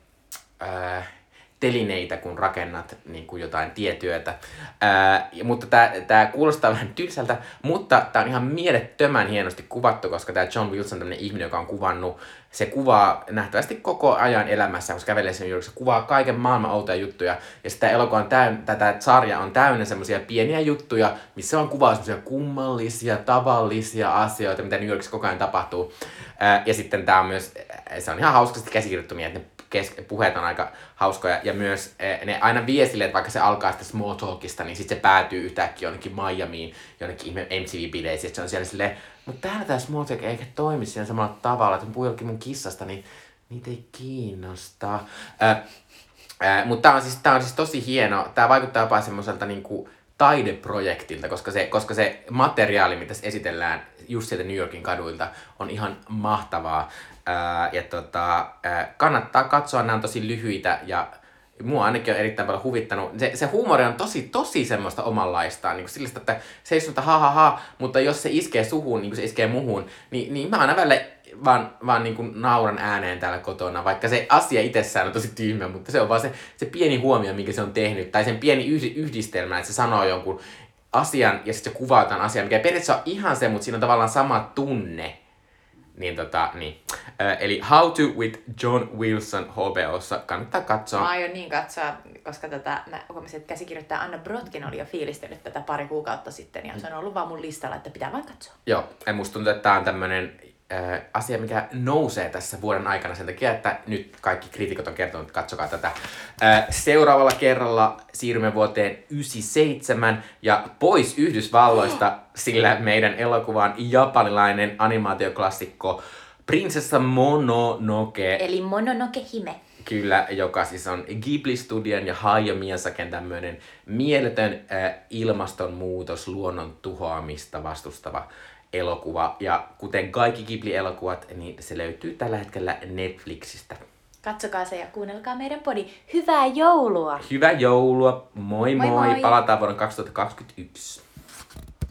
äh, telineitä, kun rakennat niin kuin jotain tietyötä. Ää, mutta tämä kuulostaa vähän tylsältä, mutta tämä on ihan mielettömän hienosti kuvattu, koska tämä John Wilson, tämmöinen ihminen, joka on kuvannut, se kuvaa nähtävästi koko ajan elämässä, kun se kävelee sen juuri, se kuvaa kaiken maailman outoja juttuja. Ja sitä elokuva tätä sarja on täynnä semmoisia pieniä juttuja, missä on kuvaa semmoisia kummallisia, tavallisia asioita, mitä New Yorkissa koko ajan tapahtuu. Ää, ja sitten tämä on myös, se on ihan hauskasti käsikirjoittumia, että ne kes- puheet on aika hauskoja ja myös eh, ne aina vie silleen, että vaikka se alkaa sitä small talkista, niin sitten se päätyy yhtäkkiä jonnekin Miamiin, jonnekin että se on siellä silleen, mutta täällä tämä small talk eikä toimi siinä samalla tavalla, että jollekin mun kissasta, niin niitä ei kiinnosta. Äh, äh, mutta tämä on, siis, tää on siis tosi hieno, tämä vaikuttaa jopa semmoiselta niinku taideprojektilta, koska se, koska se materiaali, mitä esitellään just sieltä New Yorkin kaduilta, on ihan mahtavaa. Ää, ja tota, kannattaa katsoa, nämä on tosi lyhyitä ja mua ainakin on erittäin paljon huvittanut. Se, se huumori on tosi, tosi semmoista omanlaistaan, niin kuin että se ei sanota ha ha ha, mutta jos se iskee suhun, niin kuin se iskee muhun, niin, niin mä aina välillä vaan, vaan niin kuin nauran ääneen täällä kotona, vaikka se asia itsessään on tosi tyhmä, mutta se on vaan se, se pieni huomio, minkä se on tehnyt, tai sen pieni yhdi- yhdistelmä, että se sanoo jonkun asian ja sitten se kuvaa jotain asiaa, mikä periaatteessa on ihan se, mutta siinä on tavallaan sama tunne. Niin tota, niin. Ö, eli How to with John Wilson HBOssa kannattaa katsoa. Mä aion niin katsoa, koska tätä, mä huomasin, että käsikirjoittaja Anna Brotkin oli jo fiilistellyt tätä pari kuukautta sitten, ja se on ollut vaan mun listalla, että pitää vaan katsoa. Joo, ja musta tuntuu, että tämä on tämmöinen äh, asia, mikä nousee tässä vuoden aikana sen takia, että nyt kaikki kriitikot on kertonut, että katsokaa tätä. Seuraavalla kerralla siirrymme vuoteen 97 ja pois Yhdysvalloista, sillä meidän elokuva on japanilainen animaatioklassikko Prinsessa Mononoke. Eli Mononoke Hime. Kyllä, joka siis on Ghibli-studion ja Hayao Miyazaken tämmöinen mieletön äh, ilmastonmuutos, luonnon tuhoamista vastustava elokuva. Ja kuten kaikki Ghibli-elokuvat, niin se löytyy tällä hetkellä Netflixistä. Katsokaa se ja kuunnelkaa meidän podi. Hyvää joulua! Hyvää joulua, moi moi, Moi moi. moi. palataan vuonna 2021.